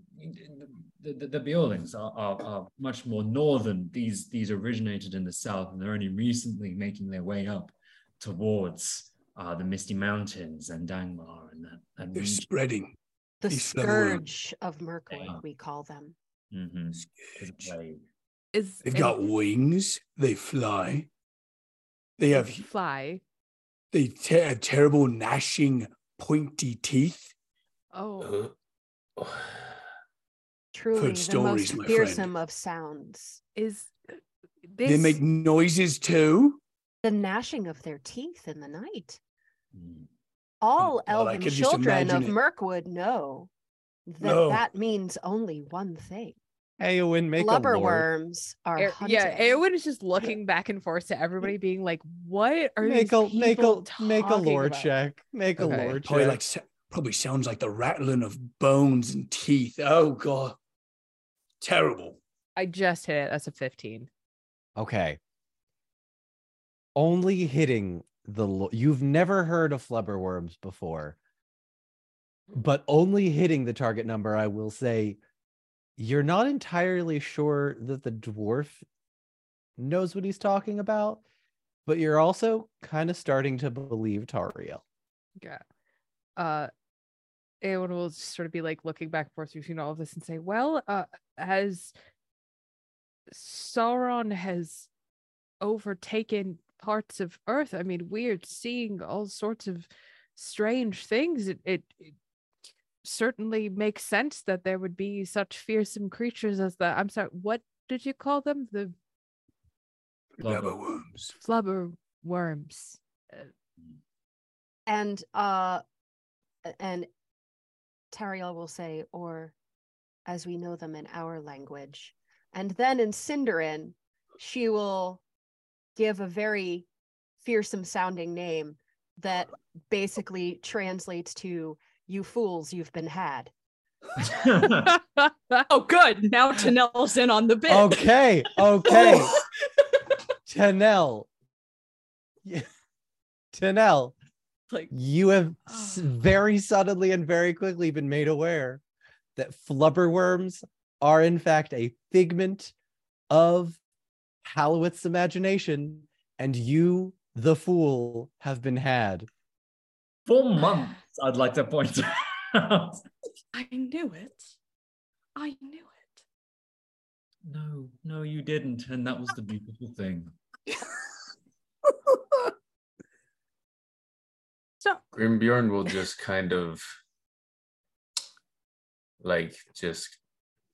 the, the, the Beornings are, are, are much more northern. These these originated in the south, and they're only recently making their way up towards uh, the Misty Mountains and Angmar and that. And They're region. spreading. The scourge of Mirkwood, Yeah. we call them. Mhm. It's is They've and got wings. They fly. They have fly. they te- have terrible gnashing, pointy teeth. Oh, uh, Truly the stories, my most friend. fearsome of sounds. is this They make noises too. The gnashing of their teeth in the night. Mm. All God, I elven children of imagine. Mirkwood know that No. that means only one thing. Eowyn, make a lore. Blubberworms are Air- yeah, Eowyn is just looking (laughs) back and forth to everybody, being like, "What are Make these a make a people make a talking lore about?" check. Make a Okay. lore Probably check. like probably sounds like the rattling of bones and teeth. Oh god, terrible. I just hit it. That's a fifteen. Okay. Only hitting the lo- you've never heard of flubberworms before. But only hitting the target number, I will say you're not entirely sure that the dwarf knows what he's talking about, but you're also kind of starting to believe Tariel. Yeah. Uh Eowyn will sort of be like looking back and forth between all of this and say, Well, uh as Sauron has overtaken parts of Earth, I mean, we're seeing all sorts of strange things. It, it, it certainly makes sense that there would be such fearsome creatures as the I'm sorry, what did you call them? The flubber worms. flubber worms. and uh and Tariel will say, or as we know them in our language. And then in Sindarin, she will give a very fearsome sounding name that basically translates to you fools, you've been had. (laughs) Oh, good. Now Tanel's in on the bit. Okay, okay. (laughs) Tanel. Yeah. Tanel, like, you have s- ah. very suddenly and very quickly been made aware that flubberworms are in fact a figment of Halloweth's imagination, and you, the fool, have been had. For months, I'd like to point (laughs) out. I knew it. I knew it. No, no, you didn't. And that was the beautiful thing. (laughs) So Grimbjorn will just kind of like just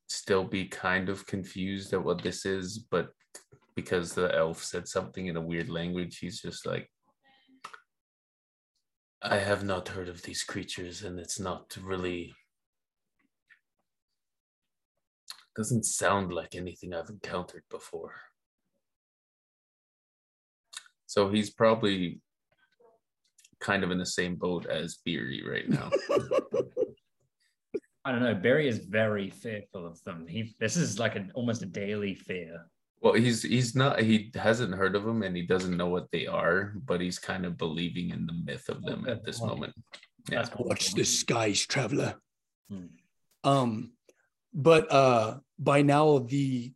still be kind of confused at what this is, but because the elf said something in a weird language, he's just like, I have not heard of these creatures, and it's not really doesn't sound like anything I've encountered before. So he's probably kind of in the same boat as Beery right now. (laughs) I don't know. Barry is very fearful of them. He this is like an almost a daily fear. Well, he's he's not he hasn't heard of them and he doesn't know what they are, but he's kind of believing in the myth of them at this moment. Yeah. That's Watch the skies, traveler. Hmm. Um, but uh, by now the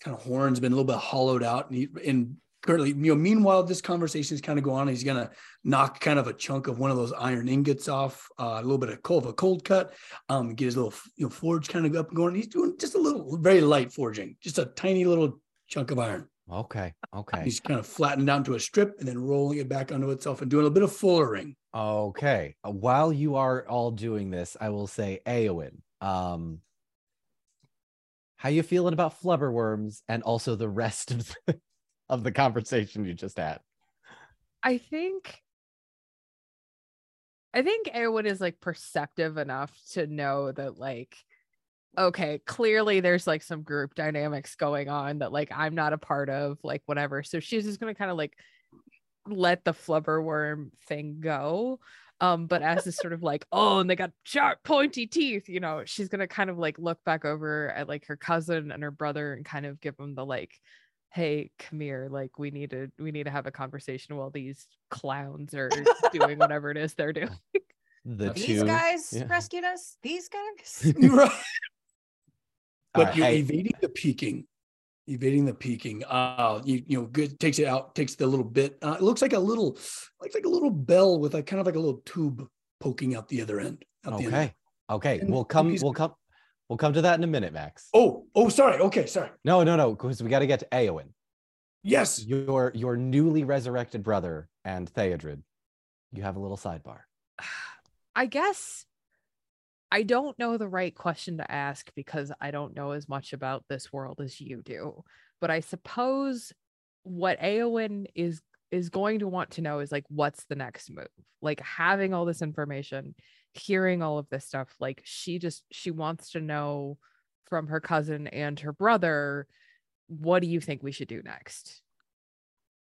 kind of horn's been a little bit hollowed out, and, he, and currently, you know, meanwhile this conversation is kind of going on. He's gonna knock kind of a chunk of one of those iron ingots off, uh, a little bit of cold, a cold cut, um, get his little you know forge kind of up and going. He's doing just a little, very light forging, just a tiny little chunk of iron. Okay, okay, He's kind of flattened down to a strip and then rolling it back onto itself and doing a bit of fullering. okay. Uh, While you are all doing this, I will say, Eowyn, um, how you feeling about flubberworms and also the rest of the, of the conversation you just had? I think I think Eowyn is like perceptive enough to know that like okay, clearly there's like some group dynamics going on that like I'm not a part of, like whatever. So she's just gonna kind of like let the flubberworm thing go. Um, but as this sort of like, (laughs) oh, and they got sharp, pointy teeth, you know, she's gonna kind of like look back over at like her cousin and her brother and kind of give them the like, hey, come here, like we need to we need to have a conversation while these clowns are doing (laughs) whatever it is they're doing. The These two guys yeah. rescued us. These guys. (laughs) right. But Alright, you're hey- evading the peaking Evading the peaking Uh you you know, good takes it out, takes the little bit. Uh, it looks like a little looks like a little bell with a kind of like a little tube poking out the other end. Out the end. Okay. Okay. And We'll come we'll come we'll come to that in a minute, Max. Oh, oh, sorry. Okay, sorry. No, no, no, because we got to get to Eowyn. Yes. Your your newly resurrected brother and Theodred. You have a little sidebar. I guess I don't know the right question to ask because I don't know as much about this world as you do. But I suppose what Eowyn is is going to want to know is like what's the next move? Like having all this information, hearing all of this stuff, like she just she wants to know from her cousin and her brother, what do you think we should do next?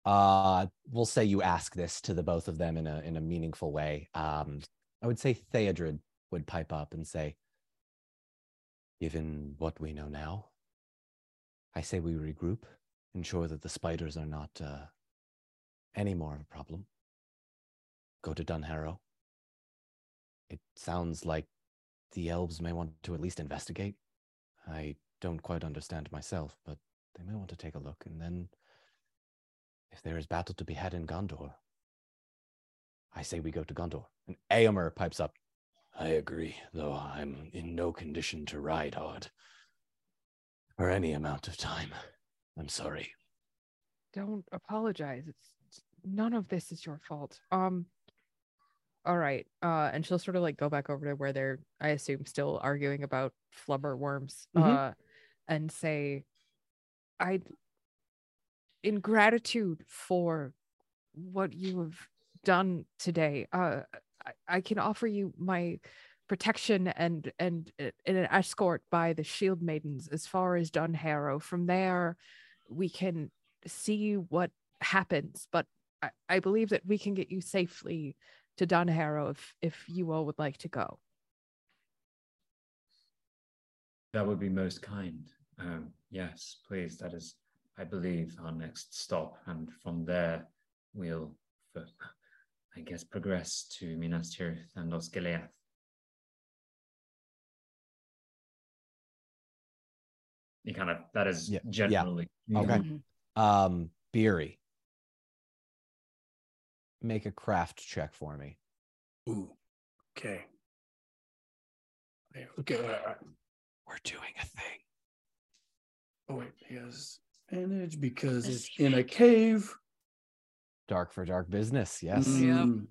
Uh we'll say you ask this to the both of them in a in a meaningful way. Um I would say Theodred would pipe up and say, Given what we know now, I say we regroup, ensure that the spiders are not uh, any more of a problem. Go to Dunharrow. It sounds like the elves may want to at least investigate. I don't quite understand myself, but they may want to take a look. And then, if there is battle to be had in Gondor, I say we go to Gondor. And Eomer pipes up. I agree, though I'm in no condition to ride hard for any amount of time. I'm sorry. don't apologize it's none of this is your fault um all right uh and she'll sort of like go back over to where they're i assume still arguing about flubber worms Mhm. uh and say i in gratitude for what you have done today uh I, I can offer you my protection and and uh, and an escort by the shield maidens as far as dunharrow from there we can see what happens, but I, I believe that we can get you safely to Dunharrow if if you all would like to go. That would be most kind. Um, yes, please. That is, I believe, our next stop, and from there we'll, I guess, progress to Minas Tirith and Osgiliath. You kind of that is Yeah, yeah. generally Okay. Mhm. Um, Beery, make a craft check for me. Ooh. Okay. Okay. Okay. all right, all right. We're doing a thing. Oh wait, he has advantage because it's in a cave. Dark for dark business. Yes. Yeah. Mm.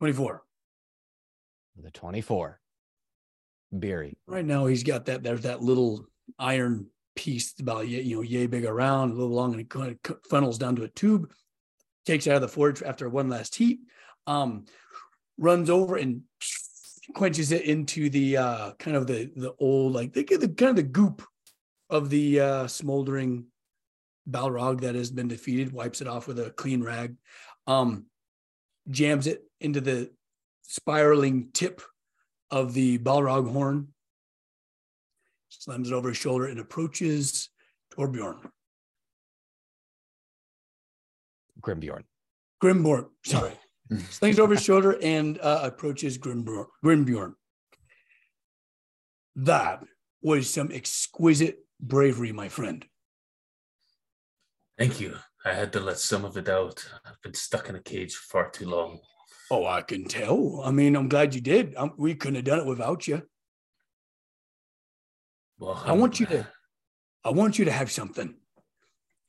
24. The 24. Beery. Right now he's got that there's that little iron piece about you know yay big around a little long and it kind of funnels down to a tube takes it out of the forge after one last heat um runs over and quenches it into the uh kind of the the old like the, the kind of the goop of the uh smoldering balrog that has been defeated wipes it off with a clean rag um jams it into the spiraling tip of the balrog horn slams it over his shoulder and approaches Torbjorn. Grimbjorn. Grimborn, sorry. (laughs) slings over his shoulder and uh, approaches Grimbjorn. Grimbjorn. That was some exquisite bravery, my friend. Thank you. I had to let some of it out. I've been stuck in a cage far too long. Oh, I can tell. I mean, I'm glad you did. Um, we couldn't have done it without you. Well, I want you to, (laughs) I want you to have something.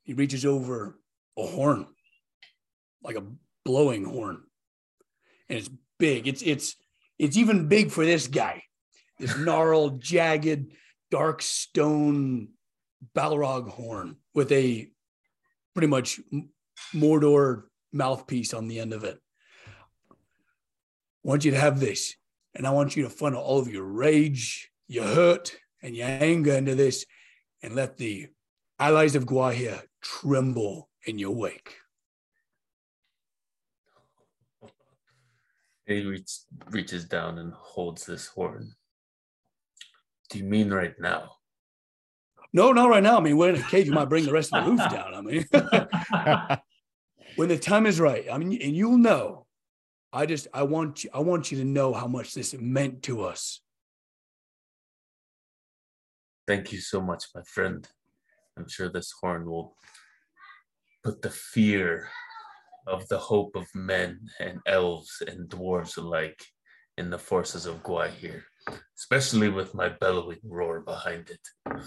He reaches over a horn, like a blowing horn, and it's big. It's it's it's even big for this guy. This (laughs) gnarled, jagged, dark stone Balrog horn with a pretty much Mordor mouthpiece on the end of it. I want you to have this, and I want you to funnel all of your rage, your hurt, and your anger into this and let the allies of Gwaihir tremble in your wake. He reach, reaches down and holds this horn. Do you mean right now? No, not right now. I mean, we're in a cage. You might bring the rest of the roof down. I mean, (laughs) when the time is right. I mean, and you'll know. I just, I want you, I want you to know how much this meant to us Thank you so much, my friend. I'm sure this horn will put the fear of the hope of men and elves and dwarves alike in the forces of Gwaihir, especially with my bellowing roar behind it.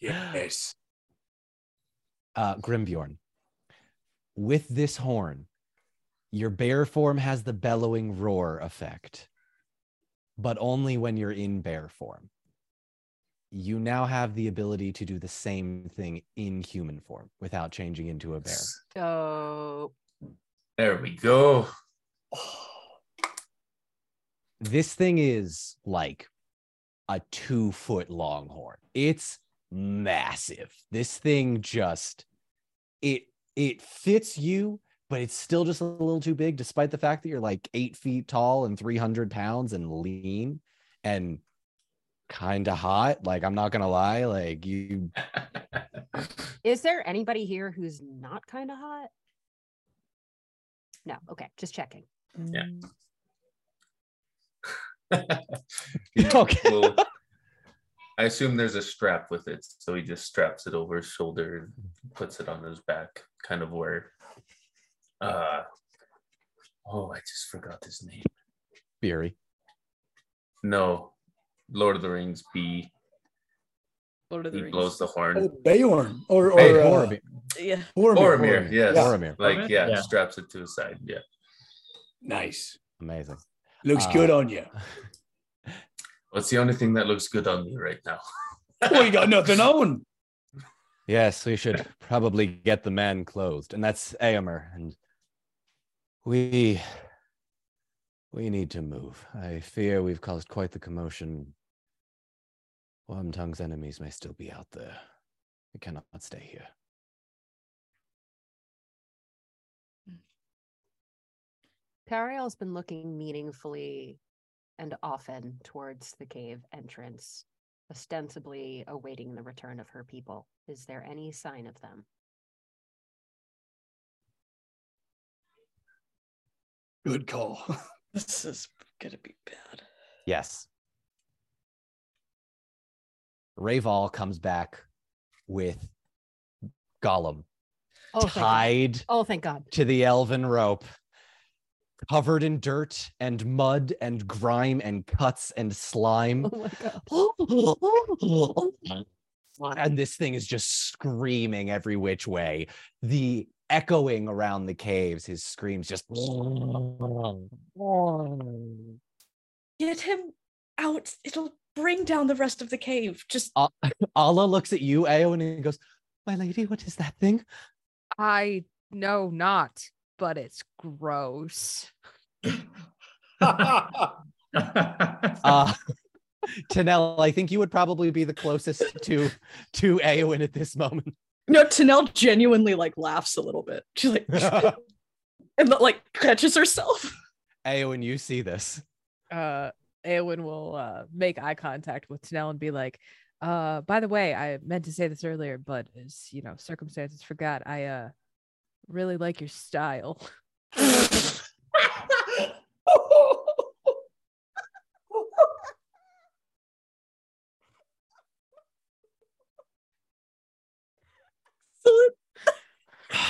Yes. uh, Grimbjorn, with this horn, your bear form has the bellowing roar effect, but only when you're in bear form. You now have the ability to do the same thing in human form without changing into a bear. So There we go. This thing is like a two foot long horn. It's massive. This thing just it it fits you, but it's still just a little too big, despite the fact that you're like eight feet tall and 300 pounds and lean and kind of hot. Like, I'm not gonna lie, like you (laughs) is there anybody here who's not kind of hot? No. Okay, just checking. Yeah. (laughs) Okay. Well, I assume there's a strap with it, so he just straps it over his shoulder and puts it on his back, kind of where. Uh, oh, I just forgot his name. Beery. No, Lord of the Rings. B. Lord of the He Rings. blows the horn. Oh, Beorn or, or Hey, uh, Boromir. Yeah. Boromir. Boromir, yes. Boromir. Like, yeah, Yeah. straps it to his side. Yeah. Nice. Amazing. Looks Uh, good on you. (laughs) What's the only thing that looks good on me right now? (laughs) Well, you got nothing on. Yes, we should probably get the man clothed, And that's Eomer. And we we need to move. I fear we've caused quite the commotion. Wormtongue's enemies may still be out there. We cannot stay here. Mm. Tariel's been looking meaningfully and often towards the cave entrance, ostensibly awaiting the return of her people. Is there any sign of them? Good call. (laughs) This is gonna be bad. Yes. Raval comes back with Gollum Oh, thank tied Oh, thank God. to the elven rope, covered in dirt and mud and grime and cuts and slime. Oh my God. (laughs) and this thing is just screaming every which way. The echoing around the caves, his screams just. (laughs) Get him out. It'll bring down the rest of the cave. Just (laughs) Allah looks at you, Eowyn, and goes, My lady, what is that thing? I know not, but it's gross. (laughs) Uh, (laughs) Tanel, I think you would probably be the closest to to Eowyn at this moment. no. Tanel genuinely like laughs a little bit. She's like, and like catches herself. Eowyn, you see this. Uh, Eowyn will uh, make eye contact with Tanel and be like, uh, by the way, I meant to say this earlier, but as you know, circumstances forgot. I uh really like your style.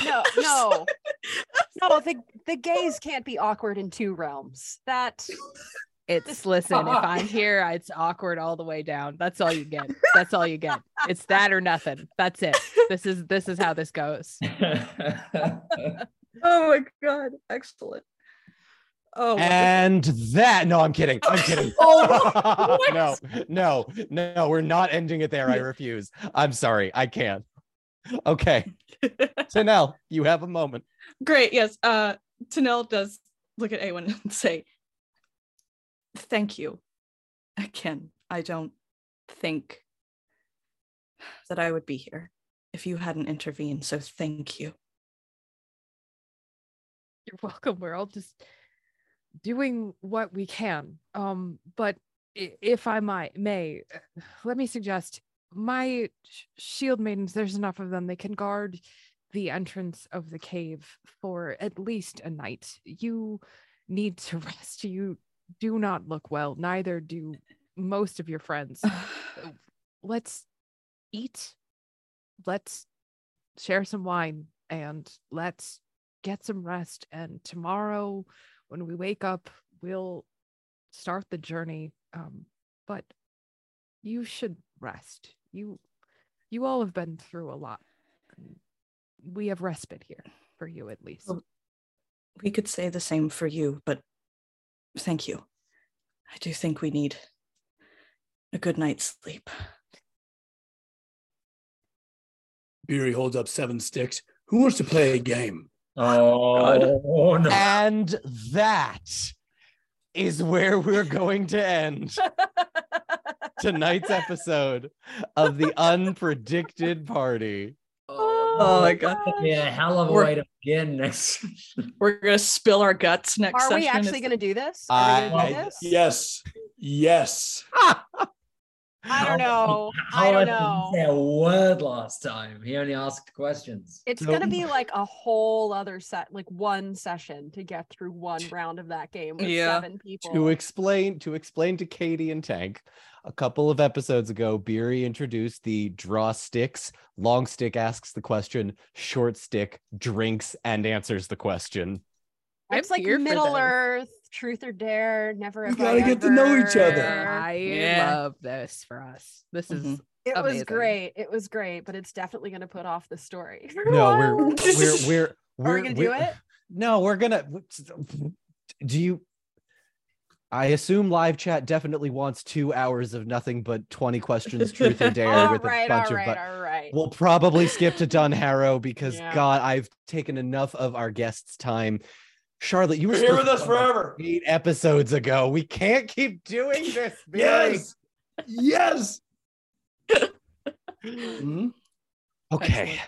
No, no, (laughs) no. The the gays can't be awkward in two realms. That It's (laughs) listen, if I'm here, it's awkward all the way down. That's all you get. That's all you get. It's that or nothing. That's it. This is this is how this goes. (laughs) oh my god! Excellent. Oh. And that, no, I'm kidding. I'm kidding. (laughs) Oh, no, no, no, we're not ending it there. I refuse. I'm sorry. I can't. Okay. Tanel, you have a moment. Great. Yes. Uh, Tanel does look at Eowyn and say, "Thank you." Again, I don't think that I would be here if you hadn't intervened. So thank you. You're welcome. We're all just doing what we can. Um, but if I might, may, let me suggest my shield maidens. There's enough of them. They can guard the entrance of the cave for at least a night. You need to (laughs) rest. You do not look well. Neither do most of your friends. (sighs) Let's eat. Let's share some wine and let's get some rest. And tomorrow, when we wake up, we'll start the journey. Um, but you should rest. You, you all have been through a lot. We have respite here for you, at least. Well, we could say the same for you, but thank you. I do think we need a good night's sleep. Beery holds up seven sticks. Who wants to play a game? Oh, no. And that is where we're going to end (laughs) tonight's episode of the unpredicted party. Oh my oh, god. Yeah, hell of a We're- way to begin next. (laughs) We're gonna spill our guts next Are we actually going to do this? Are we gonna do I- this? Yes. Yes. (laughs) I don't know. I don't didn't know. Say a word last time. He only asked questions. It's So- gonna be like a whole other set, like one session to get through one round of that game with Yeah. seven people. to explain to explain to Katie and Tank a couple of episodes ago Beery introduced the draw sticks long stick asks the question short stick drinks and answers the question it's I'm like Middle. Earth, Truth or Dare, Never We Have gotta I get to know each other. Ever. I Yeah. love this for us. This is Mhm. It was great. It was great, but it's definitely going to put off the story. (laughs) no we're we're we're we're we gonna do it? no we're gonna do you I assume live chat definitely wants two hours of nothing but 20 questions, truth or dare, (laughs) All with right, a bunch all right, of. bu- all right. We'll probably skip to Dun Harrow because (laughs) Yeah. God, I've taken enough of our guests' time. Charlotte, you were here with us forever. eight episodes ago. We can't keep doing (laughs) this. Barry. Yes. Yes. Mhm. Okay.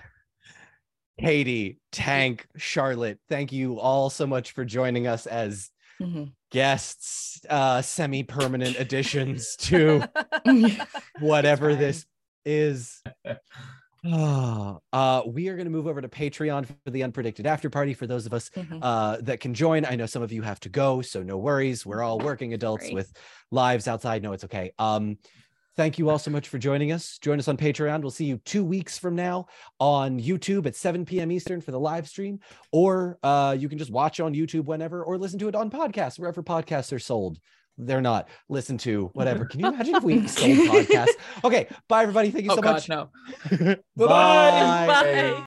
Katie, Tank, Charlotte, thank you all so much for joining us as Mhm. guests, uh, semi-permanent (laughs) additions to (laughs) whatever this is. Ah, uh, we are going to move over to Patreon for the unpredicted after party for those of us Mhm. uh, that can join. I know some of you have to go, so no worries. We're all working adults Great. with lives outside. No, it's okay. Um, thank you all so much for joining us. Join us on Patreon. We'll see you two weeks from now on YouTube at 7 p.m. Eastern for the live stream, or uh, you can just watch on YouTube whenever, or listen to it on podcasts wherever podcasts are sold. They're not. Listen to whatever. Can you imagine if we (laughs) sold podcasts? Okay, bye everybody. Thank you Oh so god, much. no. (laughs) Bye-bye. Bye.